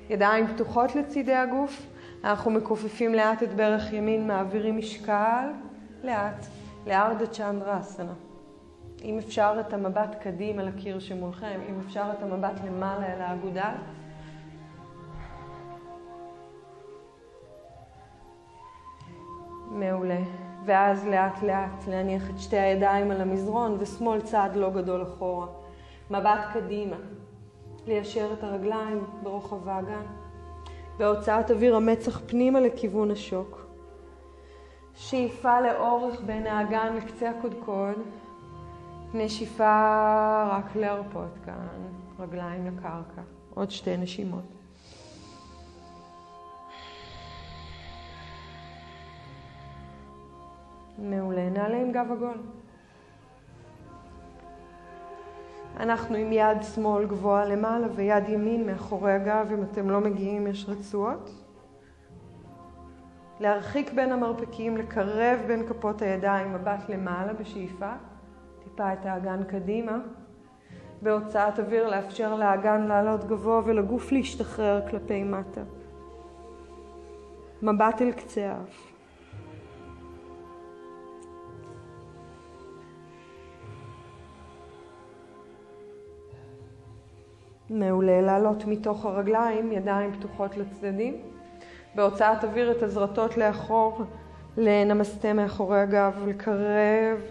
ידיים פתוחות לצידי הגוף, אנחנו מכופפים לאט את ברך ימין, מעבירים משקל לאט לארדה צ'נדרה אסנה. אם אפשר את המבט קדימה לקיר שמולכם, אם אפשר את המבט למעלה אל האגודל. מעולה. ואז לאט לאט להניח את שתי הידיים על המזרון ושמאל צעד לא גדול אחורה. מבט קדימה. ליישר את הרגליים ברוחב האגן. בהוצאת אוויר המצח פנימה לכיוון השוק. שאיפה לאורך בין האגן לקצה הקודקוד. נשיפה רק להרפות כאן, רגליים לקרקע. עוד שתי נשימות. מעולה, נעלה עם גב עגול. אנחנו עם יד שמאל גבוהה למעלה ויד ימין מאחורי הגב, אם אתם לא מגיעים יש רצועות. להרחיק בין המרפקים, לקרב בין כפות הידיים, מבט למעלה בשאיפה, טיפה את האגן קדימה. בהוצאת אוויר לאפשר לאגן לעלות גבוה ולגוף להשתחרר כלפי מטה. מבט אל קצה האף. מעולה. לעלות מתוך הרגליים, ידיים פתוחות לצדדים. בהוצאת אוויר את הזרטות לאחור, לנמסטה מאחורי הגב, לקרב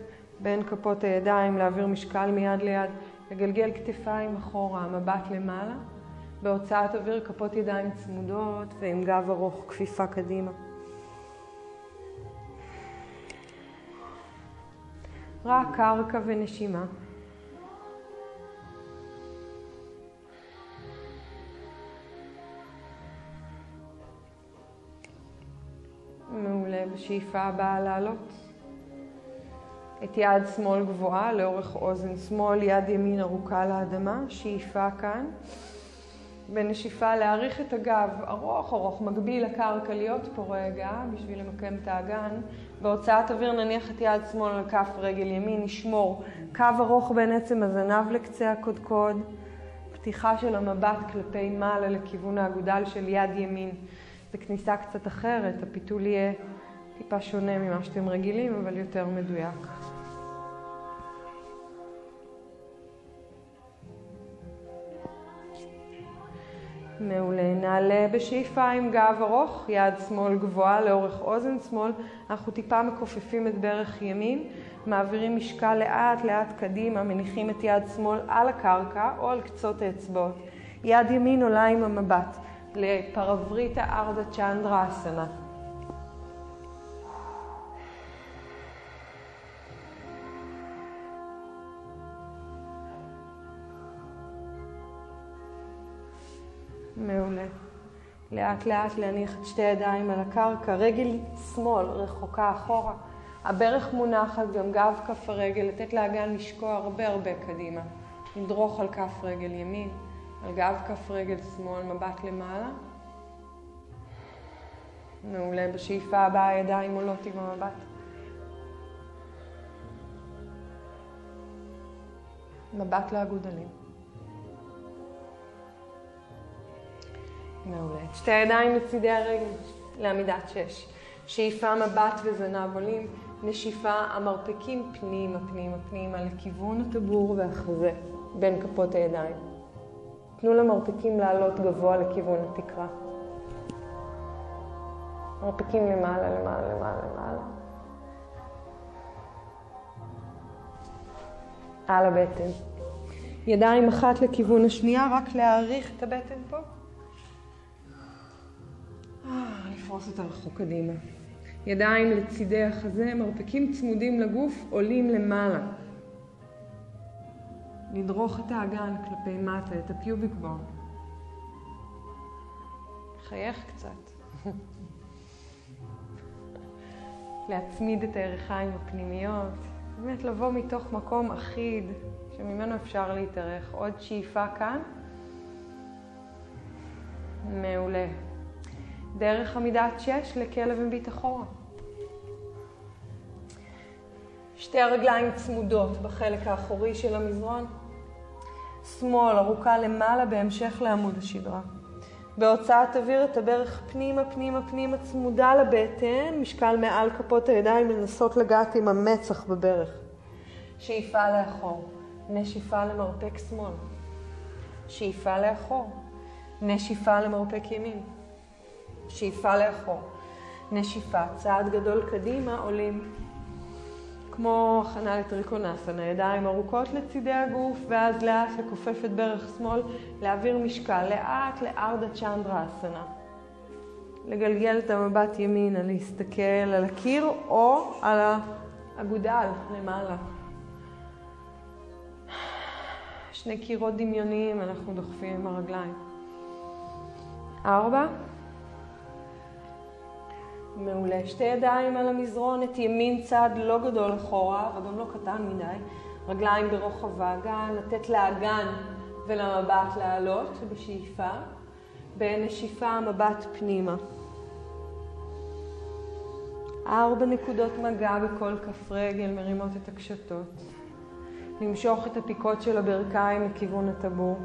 בין כפות הידיים, להעביר משקל מיד ליד, לגלגל כתפיים אחורה, מבט למעלה. בהוצאת אוויר כפות ידיים צמודות ועם גב ארוך, כפיפה קדימה. רק קרקע ונשימה. מעולה. בשאיפה הבאה לעלות. את יד שמאל גבוהה לאורך אוזן שמאל, יד ימין ארוכה לאדמה, שאיפה כאן. בנשיפה להאריך את הגב ארוך ארוך, מקביל לקרקע, להיות פה רגע בשביל למקם את האגן. בהוצאת אוויר נניח את יד שמאל על כף רגל ימין, נשמור קו ארוך בין עצם הזנב לקצה הקודקוד, פתיחה של המבט כלפי מעלה לכיוון האגודל של יד ימין. בכניסה קצת אחרת, הפיתול יהיה טיפה שונה ממה שאתם רגילים, אבל יותר מדויק. מעולה. נעלה בשאיפה עם גב ארוך, יד שמאל גבוהה לאורך אוזן שמאל. אנחנו טיפה מכופפים את ברך ימין, מעבירים משקל לאט לאט קדימה, מניחים את יד שמאל על הקרקע או על קצות האצבעות. יד ימין עולה עם המבט. לפרבריטה ארדה צ'נדרה אסנה. מעולה. לאט לאט להניח את שתי ידיים על הקרקע, רגל שמאל רחוקה אחורה, הברך מונחת, גם גב כף הרגל, לתת לאגן לשקוע הרבה הרבה קדימה. נדרוך על כף רגל ימין. על גב כף רגל שמאל, מבט למעלה. מעולה. בשאיפה הבאה הידיים עולות עם המבט. מבט לאגודלים. מעולה. שתי הידיים לצידי הרגל לעמידת שש. שאיפה מבט וזנב עולים, נשיפה המרפקים פנימה, פנימה, פנימה, לכיוון הטבור והחזה בין כפות הידיים. תנו למרפקים לעלות גבוה לכיוון התקרה. מרפקים למעלה, למעלה, למעלה, למעלה. על הבטן. ידיים אחת לכיוון השנייה, רק להעריך את הבטן פה. אה, לפרוס אותה רחוק קדימה. ידיים לצידי החזה, מרפקים צמודים לגוף, עולים למעלה. לדרוך את האגן כלפי מטה, את הפיוביק בון. חייך קצת. (laughs) להצמיד את הירכיים הפנימיות, באמת לבוא מתוך מקום אחיד, שממנו אפשר להתארך. עוד שאיפה כאן. מעולה. דרך עמידת שש לכלב מביט אחורה. שתי הרגליים צמודות בחלק האחורי של המזרון. שמאל ארוכה למעלה בהמשך לעמוד השדרה. בהוצאת אוויר את הברך פנימה, פנימה, פנימה, צמודה לבטן, משקל מעל כפות הידיים, לנסות לגעת עם המצח בברך. שאיפה לאחור, נשיפה למרפק שמאל. שאיפה לאחור, נשיפה למרפק ימין. שאיפה לאחור, נשיפה, צעד גדול קדימה, עולים. כמו הכנה לטריקונסן, הידיים ארוכות לצידי הגוף, ואז לאט לכופף את ברך שמאל, להעביר משקל לאט לארדה צ'נדרה אסנה. לגלגל את המבט ימינה, להסתכל על הקיר או על האגודל למעלה. שני קירות דמיוניים אנחנו דוחפים עם הרגליים. ארבע. מעולה. שתי ידיים על המזרון, את ימין צד לא גדול אחורה, אבל גם לא קטן מדי. רגליים ברוחב האגן, לתת לאגן ולמבט לעלות בשאיפה. בנשיפה מבט פנימה. ארבע נקודות מגע בכל כף רגל, מרימות את הקשתות. למשוך את הפיקות של הברכיים לכיוון הטבור.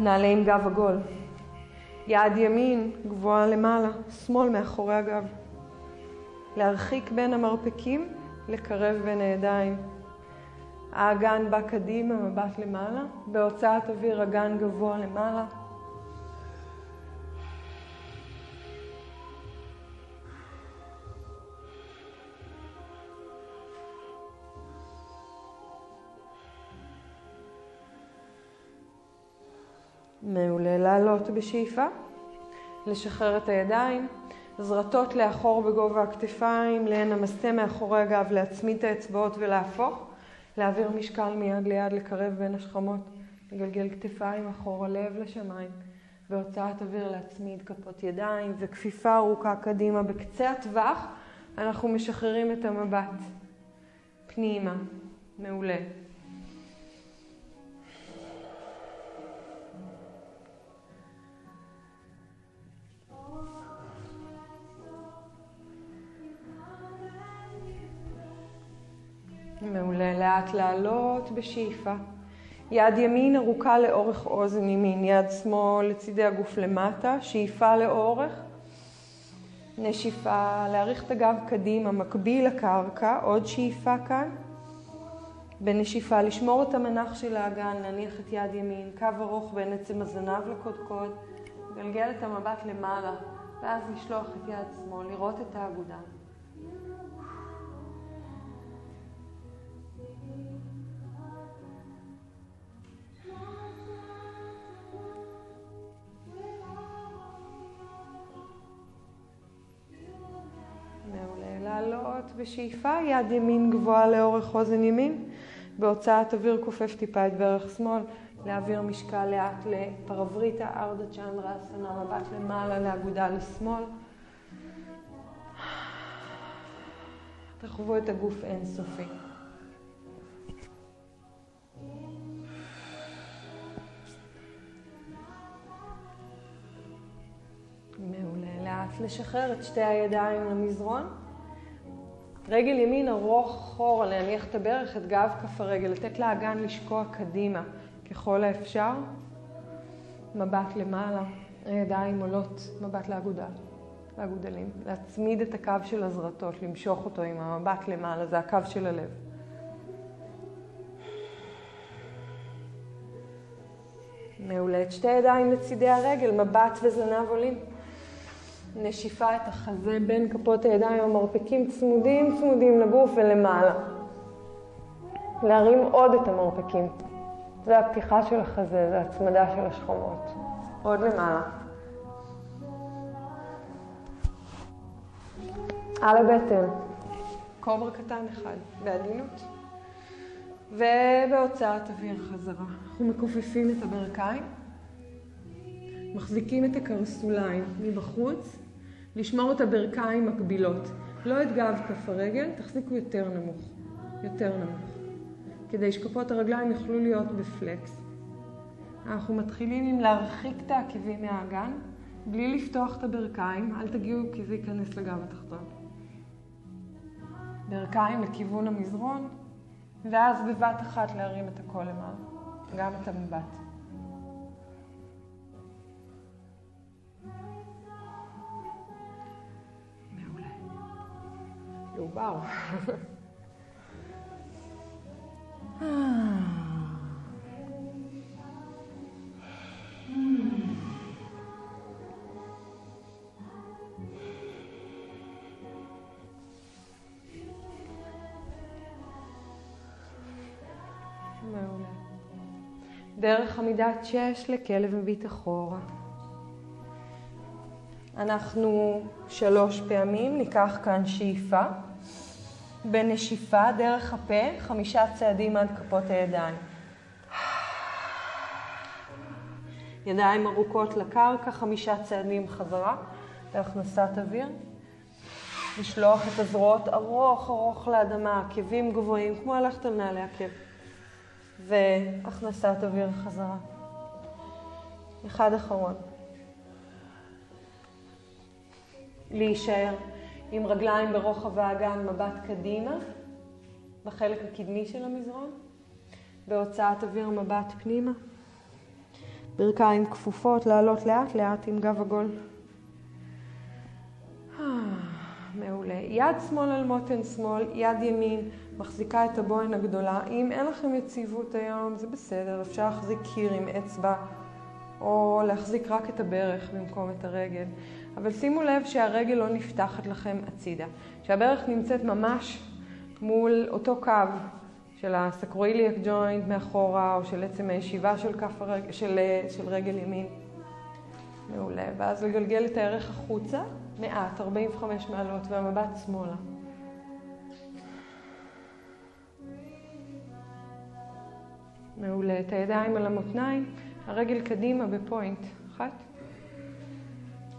נעלה עם גב עגול. יד ימין גבוהה למעלה, שמאל מאחורי הגב. להרחיק בין המרפקים, לקרב בין הידיים. האגן בא קדימה, מבט למעלה. בהוצאת אוויר אגן גבוה למעלה. מעולה. לעלות בשאיפה, לשחרר את הידיים, זרטות לאחור בגובה הכתפיים, המסטה מאחורי הגב, להצמיד את האצבעות ולהפוך, להעביר משקל מיד ליד, לקרב בין השכמות, לגלגל כתפיים אחורה, לב לשמיים, בהוצאת אוויר להצמיד כפות ידיים וכפיפה ארוכה קדימה. בקצה הטווח אנחנו משחררים את המבט פנימה. מעולה. מעולה, לאט לעלות בשאיפה. יד ימין ארוכה לאורך אוזן ימין, יד שמאל לצידי הגוף למטה, שאיפה לאורך. נשיפה, להאריך את הגב קדימה, מקביל לקרקע, עוד שאיפה כאן. בנשיפה, לשמור את המנח של האגן, להניח את יד ימין, קו ארוך בין עצם הזנב לקודקוד, גלגל את המבט למעלה, ואז לשלוח את יד שמאל, לראות את האגודה. לעלות בשאיפה, יד ימין גבוהה לאורך אוזן ימין. בהוצאת אוויר כופף טיפה את ברך שמאל, להעביר משקל לאט לפרבריטה, ארדה צ'נדרה, אסנה, מבט למעלה, לאגודה לשמאל. תחוו את הגוף אינסופי. מעולה. לאט לשחרר את שתי הידיים למזרון. רגל ימין ארוך אחורה, להניח את הברך, את גב כף הרגל, לתת לאגן לשקוע קדימה ככל האפשר. מבט למעלה, הידיים עולות, מבט לאגודה, לאגודלים. להצמיד את הקו של הזרטות, למשוך אותו עם המבט למעלה, זה הקו של הלב. מעולה. את שתי ידיים לצידי הרגל, מבט וזנב עולים. נשיפה את החזה בין כפות הידיים, המרפקים צמודים צמודים לגוף ולמעלה. להרים עוד את המרפקים. זה הפתיחה של החזה, זה הצמדה של השכמות. עוד למעלה. על הבטן. קוברה קטן אחד, בעדינות. ובהוצאת אוויר חזרה. אנחנו מכופפים את הברכיים. מחזיקים את הקרסוליים מבחוץ, לשמור את הברכיים מקבילות. לא את גב כף הרגל, תחזיקו יותר נמוך, יותר נמוך, כדי שכפות הרגליים יוכלו להיות בפלקס. אנחנו מתחילים עם להרחיק את העקבים מהאגן, בלי לפתוח את הברכיים, אל תגיעו כי זה ייכנס לגב התחתון. ברכיים לכיוון המזרון, ואז בבת אחת להרים את הכל למעלה, גם את המבט. לעובר. דרך עמידת שש לכלב מביט אחורה. אנחנו שלוש פעמים ניקח כאן שאיפה. בנשיפה דרך הפה, חמישה צעדים עד כפות הידיים. ידיים ארוכות לקרקע, חמישה צעדים חזרה להכנסת אוויר. לשלוח את הזרועות ארוך ארוך לאדמה, עקבים גבוהים, כמו ללכת על נעלי עקב. והכנסת אוויר חזרה. אחד אחרון. להישאר עם רגליים ברוחב האגן, מבט קדימה, בחלק הקדמי של המזרון, בהוצאת אוויר מבט פנימה. ברכיים כפופות, לעלות לאט לאט עם גב עגול. אה, מעולה. יד שמאל על מותן שמאל, יד ימין מחזיקה את הבוהן הגדולה. אם אין לכם יציבות היום, זה בסדר, אפשר להחזיק קיר עם אצבע, או להחזיק רק את הברך במקום את הרגל. אבל שימו לב שהרגל לא נפתחת לכם הצידה. שהברך נמצאת ממש מול אותו קו של הסקרואיליאק ג'וינט מאחורה, או של עצם הישיבה של, כף הרג... של, של רגל ימין. מעולה. ואז לגלגל את הערך החוצה, מעט, 45 מעלות, והמבט שמאלה. מעולה. את הידיים על המותניים, הרגל קדימה בפוינט. אחת.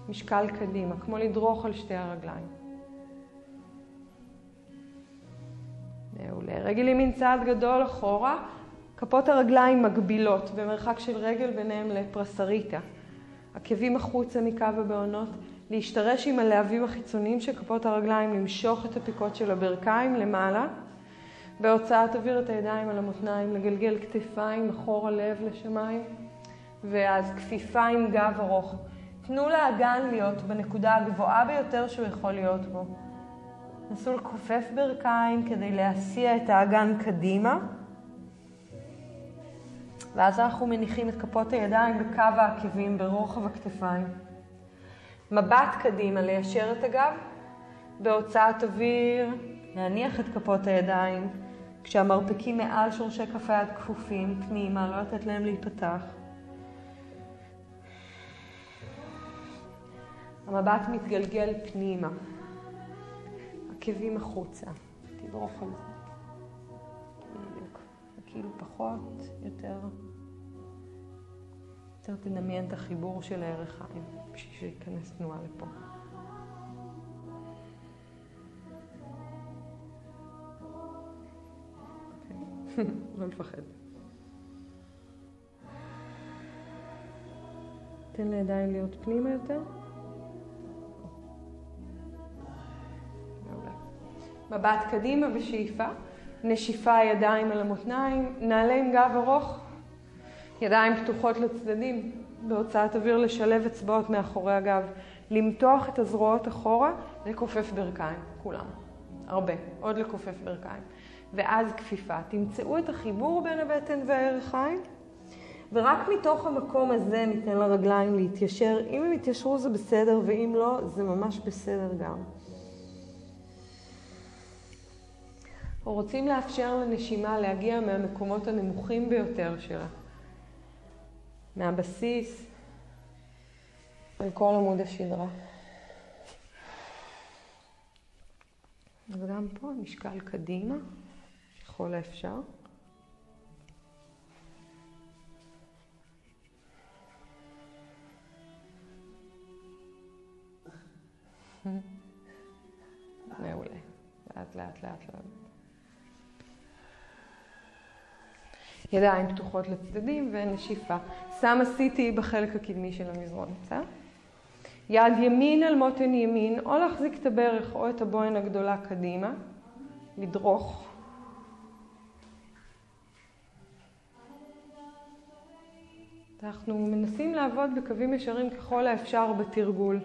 משקל קדימה, כמו לדרוך על שתי הרגליים. מעולה. רגל ימין צעד גדול אחורה, כפות הרגליים מגבילות, במרחק של רגל ביניהם לפרסריטה. עקבים החוצה מקו הבעונות, להשתרש עם הלהבים החיצוניים של כפות הרגליים, למשוך את הפיקות של הברכיים למעלה. בהוצאת אוויר את הידיים על המותניים, לגלגל כתפיים אחורה לב לשמיים, ואז כפיפה עם גב ארוך. תנו לאגן להיות בנקודה הגבוהה ביותר שהוא יכול להיות בו. נסו לכופף ברכיים כדי להסיע את האגן קדימה. ואז אנחנו מניחים את כפות הידיים בקו העקבים ברוחב הכתפיים. מבט קדימה, ליישר את הגב. בהוצאת אוויר, להניח את כפות הידיים, כשהמרפקים מעל שורשי כף היד כפופים פנימה, לא לתת להם להיפתח. המבט מתגלגל פנימה, עקבים החוצה, תדרוך על זה. בדיוק. כאילו פחות, יותר, יותר תדמיין את החיבור של העין, בשביל שייכנס תנועה לפה. אוקיי. (laughs) לא לפחד. תן לידיים להיות פנימה יותר. מבט קדימה בשאיפה, נשיפה ידיים על המותניים, נעלה עם גב ארוך, ידיים פתוחות לצדדים, בהוצאת אוויר לשלב אצבעות מאחורי הגב, למתוח את הזרועות אחורה, לכופף ברכיים, כולם, הרבה, עוד לכופף ברכיים, ואז כפיפה. תמצאו את החיבור בין הבטן והערכיים, ורק מתוך המקום הזה ניתן לרגליים להתיישר. אם הם יתיישרו זה בסדר, ואם לא, זה ממש בסדר גם. או רוצים לאפשר לנשימה להגיע מהמקומות הנמוכים ביותר שלה, מהבסיס אל כל עמוד השדרה. וגם פה המשקל קדימה, ככל האפשר. מעולה. לאט לאט לאט לאט. ידיים פתוחות לצדדים ונשיפה. שמה CT בחלק הקדמי של המזרון, בסדר? יד ימין על מותן ימין, או להחזיק את הברך או את הבוין הגדולה קדימה, לדרוך. אנחנו מנסים לעבוד בקווים ישרים ככל האפשר בתרגול.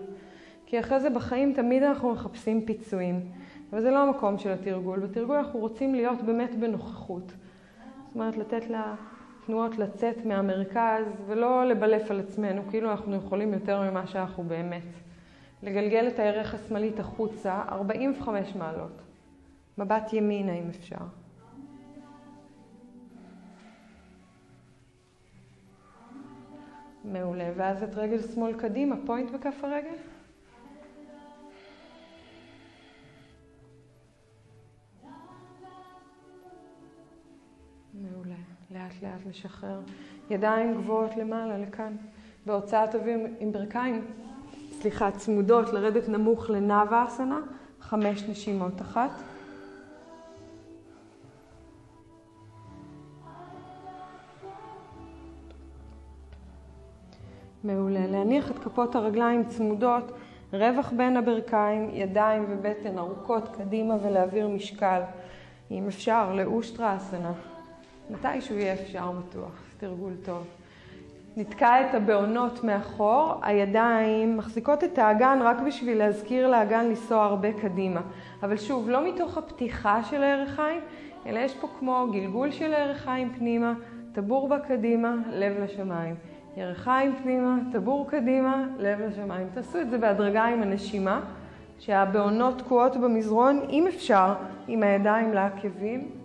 כי אחרי זה בחיים תמיד אנחנו מחפשים פיצויים. אבל זה לא המקום של התרגול. בתרגול אנחנו רוצים להיות באמת בנוכחות. זאת אומרת, לתת לתנועות לצאת מהמרכז ולא לבלף על עצמנו, כאילו אנחנו יכולים יותר ממה שאנחנו באמת. לגלגל את הירך השמאלית החוצה, 45 מעלות. מבט ימינה אם אפשר. מעולה. ואז את רגל שמאל קדימה, פוינט בכף הרגל. מעולה. לאט לאט לשחרר. ידיים גבוהות למעלה, לכאן. בהוצאת אוויר עם ברכיים, סליחה, צמודות, לרדת נמוך לנאווה אסנה, חמש נשימות. אחת. מעולה. להניח את כפות הרגליים צמודות, רווח בין הברכיים, ידיים ובטן ארוכות קדימה ולהעביר משקל. אם אפשר, לאושטרה-אסנה. מתישהו יהיה אפשר בטוח, תרגול טוב. נתקע את הבעונות מאחור, הידיים מחזיקות את האגן רק בשביל להזכיר לאגן לנסוע הרבה קדימה. אבל שוב, לא מתוך הפתיחה של הירכיים, אלא יש פה כמו גלגול של הירכיים פנימה, טבור בה קדימה, לב לשמיים. ירכיים פנימה, טבור קדימה, לב לשמיים. תעשו את זה בהדרגה עם הנשימה, שהבעונות תקועות במזרון, אם אפשר, עם הידיים לעקבים.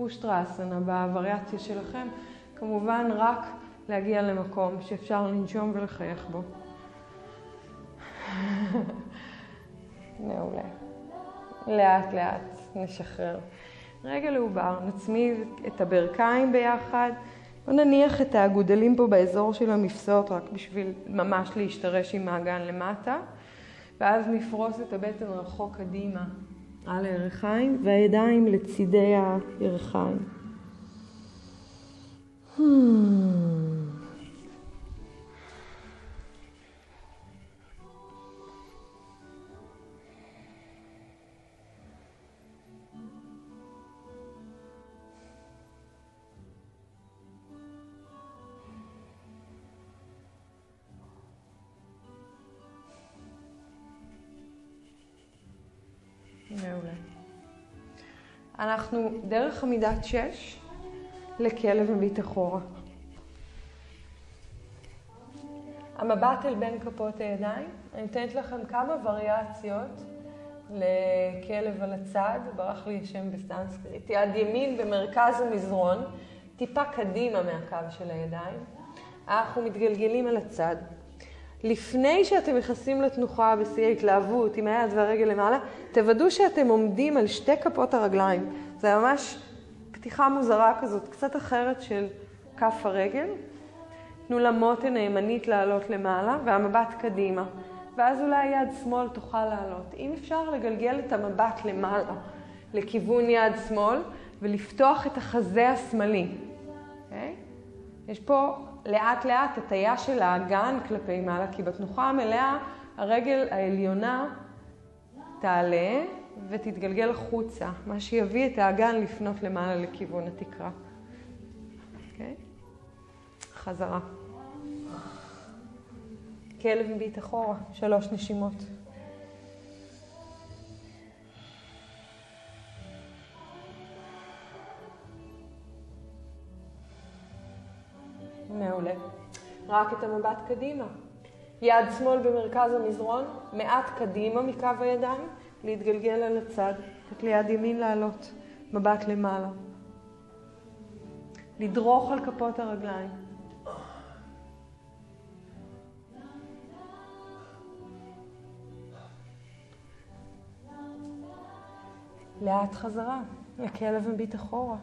אושטראסנה בווריאציה שלכם, כמובן רק להגיע למקום שאפשר לנשום ולחייך בו. (laughs) מעולה. לאט לאט נשחרר. רגע לעובר, נצמיד את הברכיים ביחד, ונניח את האגודלים פה באזור של המפסעות רק בשביל ממש להשתרש עם האגן למטה, ואז נפרוס את הבטן רחוק קדימה על הירכיים והידיים לצידי הירכיים. Hmm. אנחנו דרך עמידת שש לכלב מביט אחורה. המבט אל בין כפות הידיים, אני נותנת לכם כמה וריאציות לכלב על הצד, ברח לי השם בסנסקריט, יד ימין במרכז המזרון, טיפה קדימה מהקו של הידיים. אנחנו מתגלגלים על הצד. לפני שאתם נכנסים לתנוחה בשיא ההתלהבות עם היד והרגל למעלה, תוודאו שאתם עומדים על שתי כפות הרגליים. זה ממש פתיחה מוזרה כזאת, קצת אחרת של כף הרגל. תנו למותן הימנית לעלות למעלה והמבט קדימה. ואז אולי יד שמאל תוכל לעלות. אם אפשר לגלגל את המבט למעלה, לכיוון יד שמאל, ולפתוח את החזה השמאלי. Okay? אוקיי? יש פה לאט לאט הטיה של האגן כלפי מעלה, כי בתנוחה המלאה הרגל העליונה תעלה ותתגלגל החוצה, מה שיביא את האגן לפנות למעלה לכיוון התקרה. Okay? אוקיי? חזרה. כלב מביט אחורה, שלוש נשימות. מעולה. רק את המבט קדימה. יד שמאל במרכז המזרון, מעט קדימה מקו הידיים, להתגלגל על הצד. לתת ליד ימין לעלות, מבט למעלה. לדרוך על כפות הרגליים. לאט חזרה, לכלב מביט אחורה.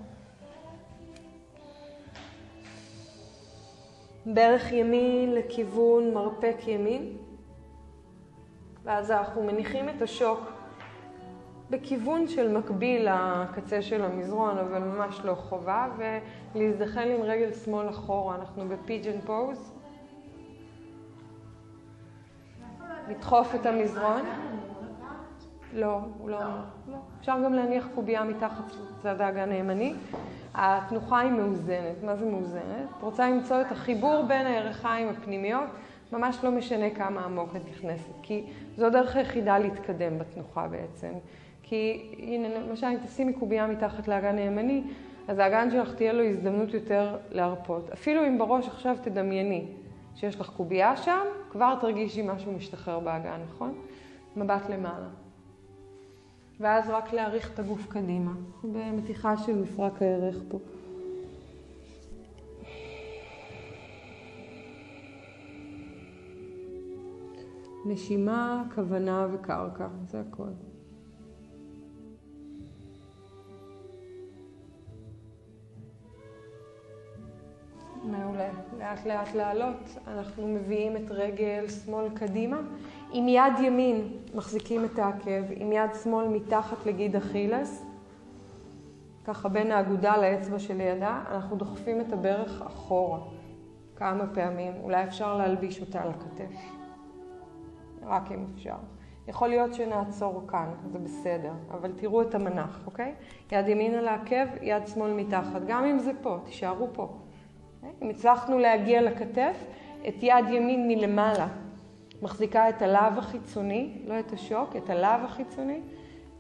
ברך ימין לכיוון מרפק ימין, ואז אנחנו מניחים את השוק בכיוון של מקביל לקצה של המזרון, אבל ממש לא חובה, ולהזדחל עם רגל שמאל אחורה, אנחנו בפיג'ן פוז. לדחוף את המזרון. לא, הוא לא, לא. אפשר גם להניח קובייה מתחת לצד האגן הימני. התנוחה היא מאוזנת. מה זה מאוזנת? את רוצה למצוא את החיבור בין הירכיים הפנימיות, ממש לא משנה כמה עמוק את נכנסת, כי זו הדרך היחידה להתקדם בתנוחה בעצם. כי הנה, למשל, אם תשימי קובייה מתחת לאגן הימני, אז האגן שלך תהיה לו הזדמנות יותר להרפות. אפילו אם בראש עכשיו תדמייני שיש לך קובייה שם, כבר תרגישי משהו משתחרר באגן, נכון? מבט למעלה. ואז רק להריך את הגוף קדימה, במתיחה של מפרק הירך פה. נשימה, כוונה וקרקע, זה הכל. מעולה. לאט לאט לעלות. אנחנו מביאים את רגל שמאל קדימה. עם יד ימין מחזיקים את העקב, עם יד שמאל מתחת לגיד אכילס, ככה בין האגודה לאצבע שלידה, אנחנו דוחפים את הברך אחורה כמה פעמים. אולי אפשר להלביש אותה על הכתף. רק אם אפשר. יכול להיות שנעצור כאן, זה בסדר, אבל תראו את המנח, אוקיי? יד ימין על העקב, יד שמאל מתחת. גם אם זה פה, תישארו פה. אם הצלחנו להגיע לכתף, את יד ימין מלמעלה מחזיקה את הלאו החיצוני, לא את השוק, את הלאו החיצוני,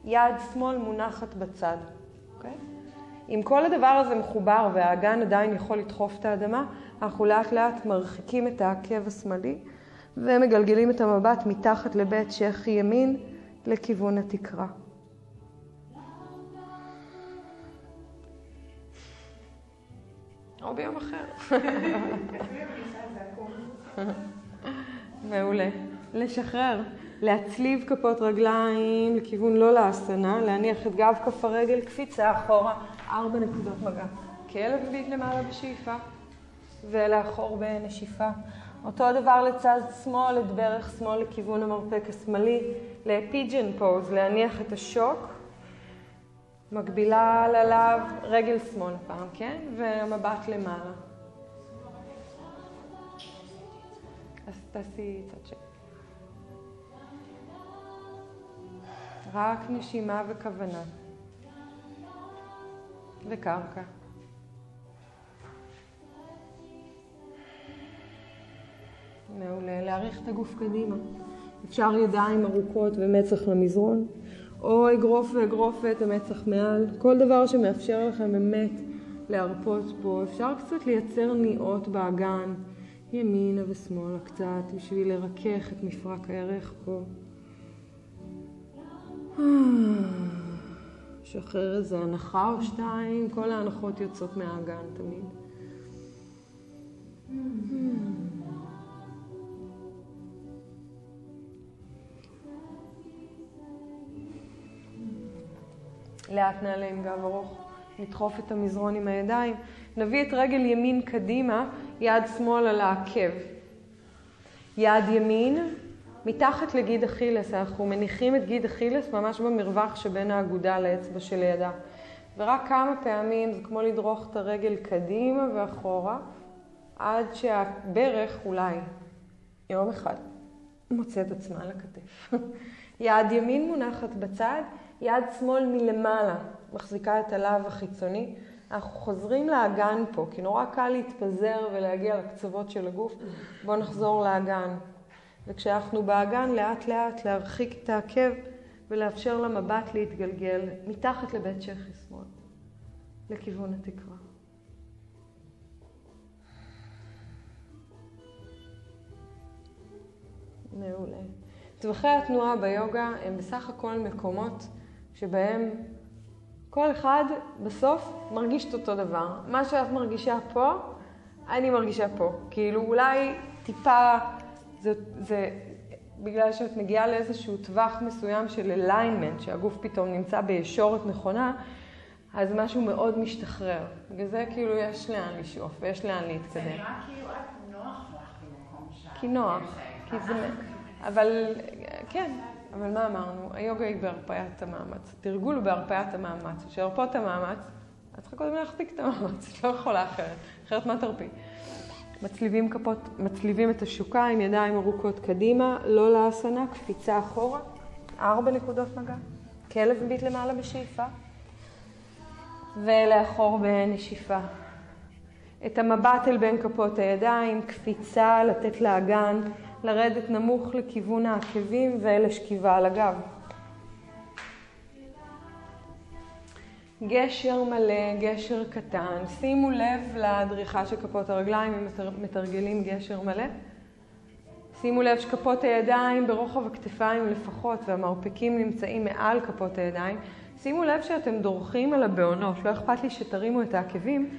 יד שמאל מונחת בצד, אוקיי? אם כל הדבר הזה מחובר והאגן עדיין יכול לדחוף את האדמה, אנחנו לאט לאט מרחיקים את העקב השמאלי ומגלגלים את המבט מתחת לבית שכי ימין לכיוון התקרה. או ביום אחר. מעולה. לשחרר, להצליב כפות רגליים לכיוון לא לאסנה, להניח את גב כף הרגל, קפיצה אחורה, ארבע נקודות מגע. כלב ביט למעלה בשאיפה, ולאחור בנשיפה. אותו דבר לצד שמאל, את ברך שמאל לכיוון המרפק השמאלי, לפיג'ן פוז, להניח את השוק, מקבילה ללאו, רגל שמאל פעם, כן? והמבט למעלה. תעשי צד שני. רק נשימה וכוונה. וקרקע. מעולה. להריח את הגוף קדימה. אפשר ידיים ארוכות ומצח למזרון. או אגרוף ואגרוף ואת המצח מעל, כל דבר שמאפשר לכם באמת להרפות פה. אפשר קצת לייצר ניעות באגן, ימינה ושמאלה קצת, בשביל לרכך את מפרק הערך פה. שחרר איזה הנחה או שתיים, כל ההנחות יוצאות מהאגן תמיד. לאט נעלה עם גב ארוך, נדחוף את המזרון עם הידיים. נביא את רגל ימין קדימה, יד שמאל על העקב. יד ימין מתחת לגיד אכילס, אנחנו מניחים את גיד אכילס ממש במרווח שבין האגודה לאצבע שלידה. ורק כמה פעמים זה כמו לדרוך את הרגל קדימה ואחורה, עד שהברך אולי יום אחד מוצאת עצמה על הכתף. (laughs) יד ימין מונחת בצד, יד שמאל מלמעלה מחזיקה את הלאו החיצוני. אנחנו חוזרים לאגן פה, כי נורא קל להתפזר ולהגיע לקצוות של הגוף. בואו נחזור לאגן. וכשאנחנו באגן, לאט לאט להרחיק את העקב ולאפשר למבט להתגלגל מתחת לבית שכי שמאל, לכיוון התקרה. מעולה. טווחי התנועה ביוגה הם בסך הכל מקומות שבהם כל אחד בסוף מרגיש את אותו דבר. מה שאת מרגישה פה, אני מרגישה פה. כאילו אולי טיפה, זה, זה בגלל שאת מגיעה לאיזשהו טווח מסוים של alignment, שהגוף פתאום נמצא בישורת נכונה, אז משהו מאוד משתחרר. בגלל זה כאילו יש לאן לשאוף ויש לאן להתקדם. זה נראה כאילו את מאוד כי נוח. כי זה... אבל, כן, אבל מה אמרנו? היוגה היא בהרפאית המאמץ. התרגול הוא בהרפאית המאמץ. בשביל להרפות את המאמץ, את צריכה קודם להחזיק את המאמץ, את לא יכולה אחרת. אחרת מה תרפי? מצליבים כפות, מצליבים את השוקיים, ידיים ארוכות קדימה, לא לאסנה, קפיצה אחורה, ארבע נקודות מגע, כלב מביט למעלה בשאיפה, ולאחור בנשיפה. את המבט אל בין כפות הידיים, קפיצה, לתת לאגן, לרדת נמוך לכיוון העקבים ולשכיבה על הגב. גשר מלא, גשר קטן. שימו לב לדריכה של כפות הרגליים אם מתרגלים גשר מלא. שימו לב שכפות הידיים ברוחב הכתפיים לפחות והמרפקים נמצאים מעל כפות הידיים. שימו לב שאתם דורכים על הבעונות, לא אכפת לי שתרימו את העקבים,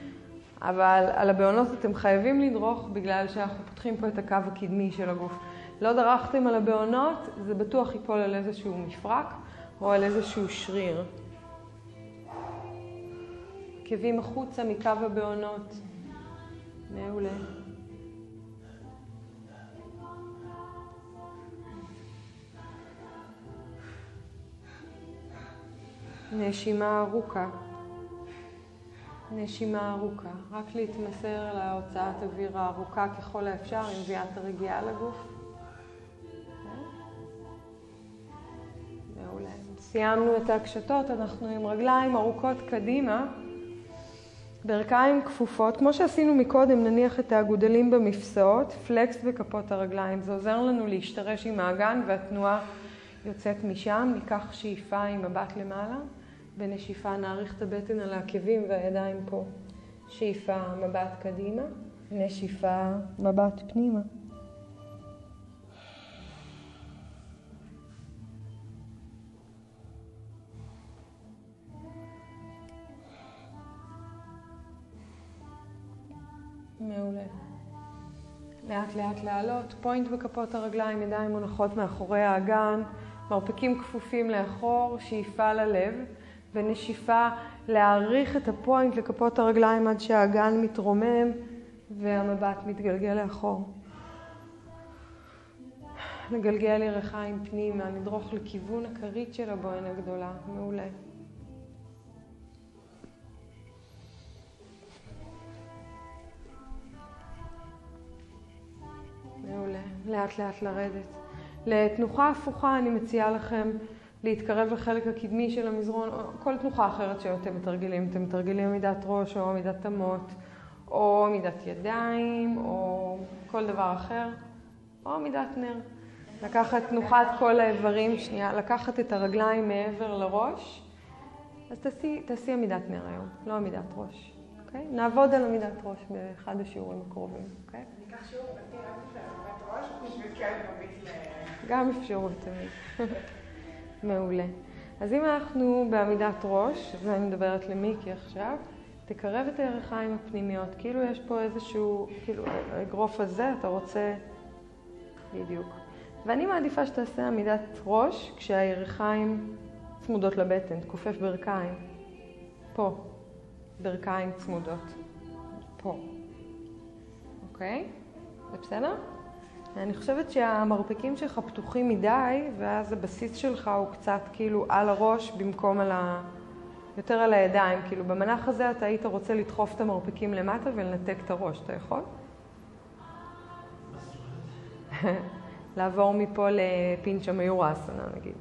אבל על הבעונות אתם חייבים לדרוך בגלל שאנחנו פותחים פה את הקו הקדמי של הגוף. לא דרכתם על הבעונות, זה בטוח ייפול על איזשהו מפרק או על איזשהו שריר. עקבים החוצה מקו הבעונות. מעולה. נשימה ארוכה. נשימה ארוכה. רק להתמסר להוצאת אוויר הארוכה ככל האפשר עם מביאת הרגיעה לגוף. מעולה. סיימנו את הקשתות, אנחנו עם רגליים ארוכות קדימה. ברכיים כפופות, כמו שעשינו מקודם, נניח את האגודלים במפסעות, פלקס בכפות הרגליים. זה עוזר לנו להשתרש עם האגן והתנועה יוצאת משם. ניקח שאיפה עם מבט למעלה. בנשיפה נאריך את הבטן על העקבים והידיים פה. שאיפה מבט קדימה, נשיפה מבט פנימה. מעולה. לאט לאט לעלות, פוינט בכפות הרגליים, ידיים מונחות מאחורי האגן, מרפקים כפופים לאחור, שאיפה ללב, ונשיפה להעריך את הפוינט לכפות הרגליים עד שהאגן מתרומם והמבט מתגלגל לאחור. נגלגל ירחיים פנימה, נדרוך לכיוון הכרית של הבוהן הגדולה, מעולה. מעולה. לאט לאט לרדת. לתנוחה הפוכה אני מציעה לכם להתקרב לחלק הקדמי של המזרון, או כל תנוחה אחרת שאתם מתרגלים. אתם מתרגלים עמידת ראש או עמידת אמות, או עמידת ידיים, או כל דבר אחר, או עמידת נר. לקחת תנוחת כל האיברים, שנייה, לקחת את הרגליים מעבר לראש, אז תעשי, תעשי עמידת נר היום, לא עמידת ראש. אוקיי? נעבוד על עמידת ראש באחד השיעורים הקרובים, אוקיי? אני אקח שיעור גם אפשרות תמיד. (laughs) מעולה. אז אם אנחנו בעמידת ראש, ואני מדברת למיקי עכשיו, תקרב את הירכיים הפנימיות, כאילו יש פה איזשהו, כאילו האגרוף הזה, אתה רוצה... בדיוק. ואני מעדיפה שתעשה עמידת ראש כשהירכיים צמודות לבטן, תכופף ברכיים. פה. ברכיים צמודות. פה. אוקיי? זה בסדר? אני חושבת שהמרפקים שלך פתוחים מדי, ואז הבסיס שלך הוא קצת כאילו על הראש במקום על ה... יותר על הידיים. כאילו במנח הזה אתה היית רוצה לדחוף את המרפקים למטה ולנתק את הראש. אתה יכול? (laughs) לעבור מפה לפינצ'ה מיורסנה נגיד.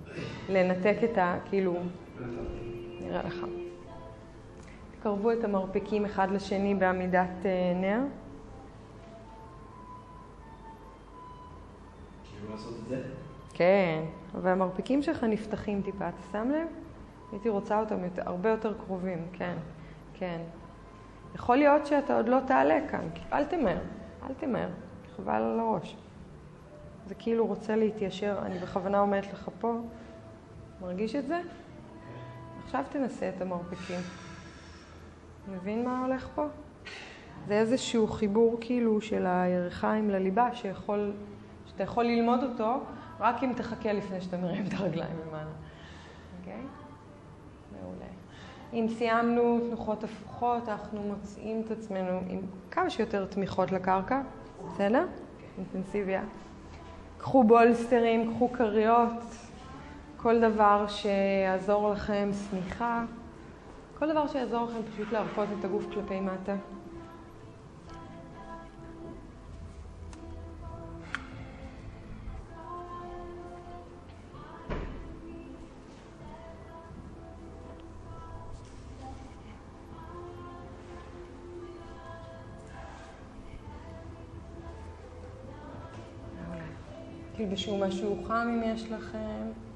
לנתק את ה... כאילו... נראה לך. תקרבו את המרפקים אחד לשני בעמידת אה, נר. לעשות את זה? כן, והמרפקים שלך נפתחים טיפה, אתה שם לב? הייתי רוצה אותם יותר, הרבה יותר קרובים, כן, כן. יכול להיות שאתה עוד לא תעלה כאן, אל תמהר, אל תמהר, חבל על הראש. זה כאילו רוצה להתיישר, אני בכוונה אומרת לך פה, מרגיש את זה? עכשיו תנסה את המרפקים. מבין מה הולך פה? זה איזשהו חיבור כאילו של הירכיים לליבה שיכול אתה יכול ללמוד אותו רק אם תחכה לפני שאתה מרים את הרגליים למעלה. אוקיי? מעולה. אם סיימנו תנוחות הפוכות, אנחנו מוצאים את עצמנו עם כמה שיותר תמיכות לקרקע, בסדר? אינטנסיביה. קחו בולסטרים, קחו כריות, כל דבר שיעזור לכם, שמיכה, כל דבר שיעזור לכם פשוט להרפות את הגוף כלפי מטה. תלבשו משהו חם אם יש לכם.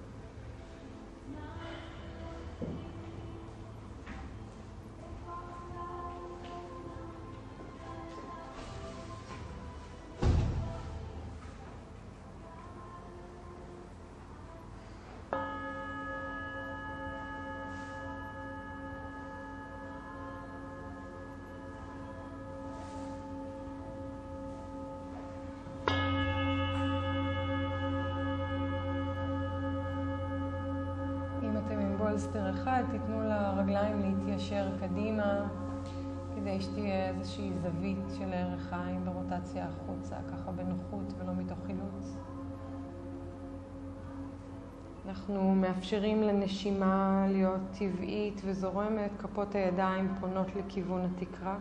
בולסטר אחד, תיתנו לרגליים להתיישר קדימה, כדי שתהיה איזושהי זווית של ערך עין ברוטציה החוצה, ככה בנוחות ולא מתוך חילוץ. אנחנו מאפשרים לנשימה להיות טבעית וזורמת, כפות הידיים פונות לכיוון התקרה.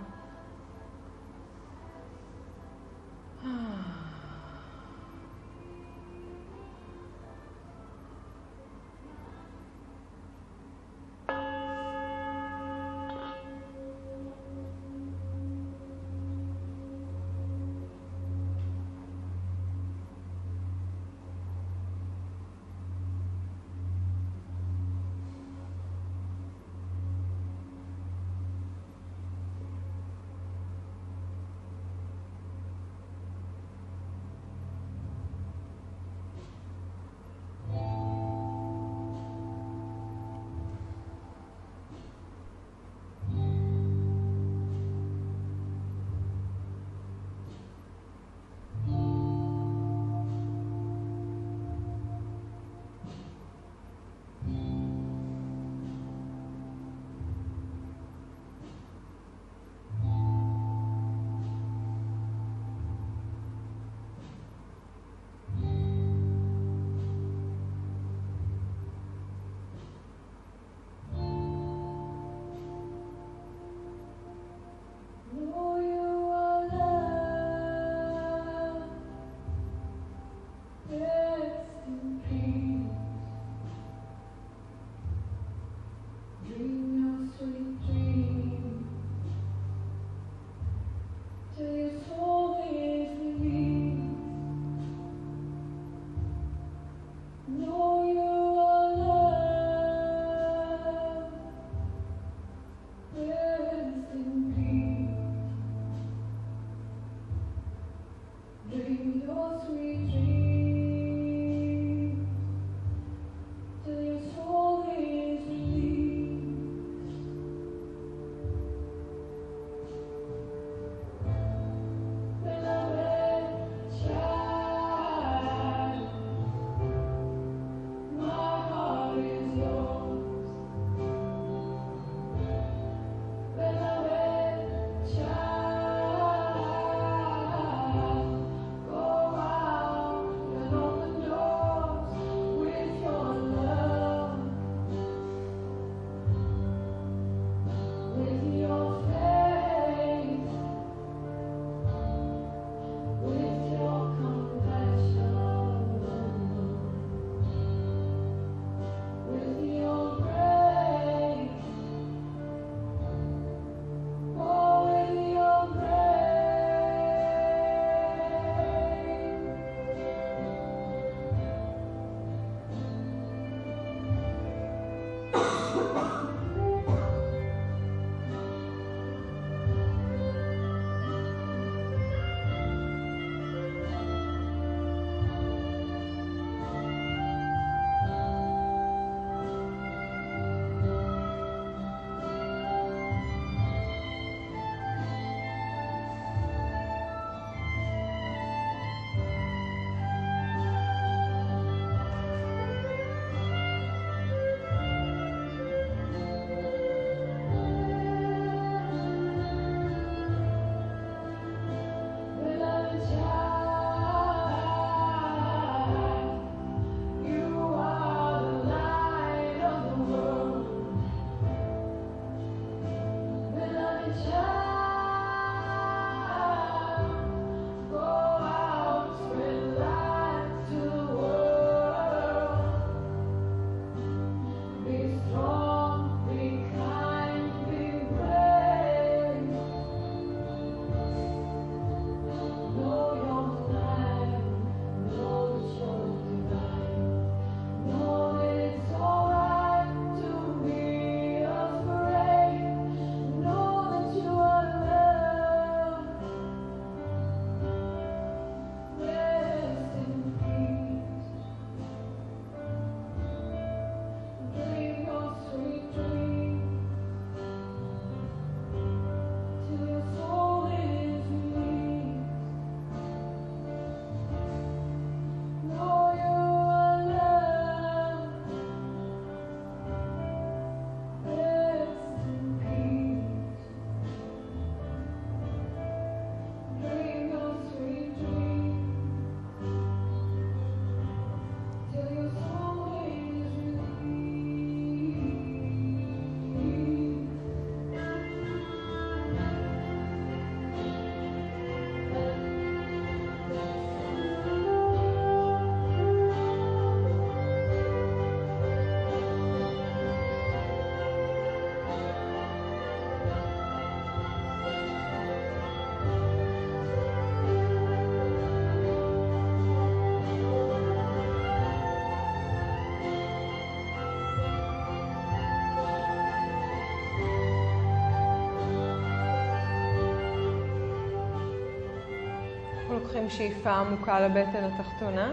שאיפה עמוקה לבטן התחתונה.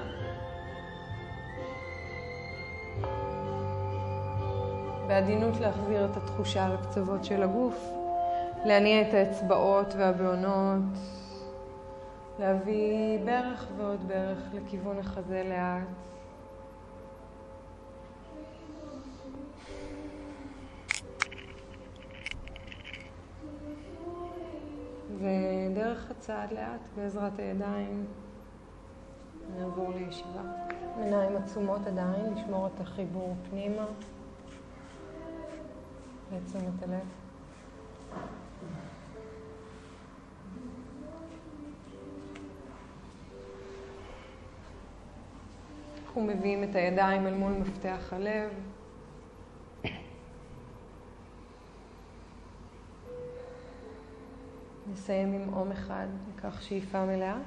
בעדינות להחזיר את התחושה לקצוות של הגוף, להניע את האצבעות והבעונות, להביא ברך ועוד ברך לכיוון החזה לאט. הצעד לאט בעזרת הידיים נעבור לישיבה. עיניים עצומות עדיין, לשמור את החיבור פנימה לתשומת הלב. אנחנו מביאים את הידיים אל מול מפתח הלב. נסיים עם אום אחד, ניקח שאיפה מלאה.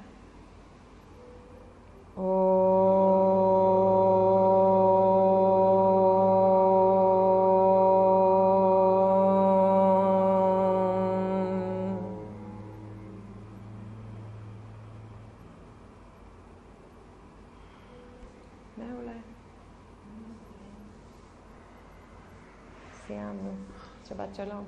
מעולה. סיימנו. שבת שלום.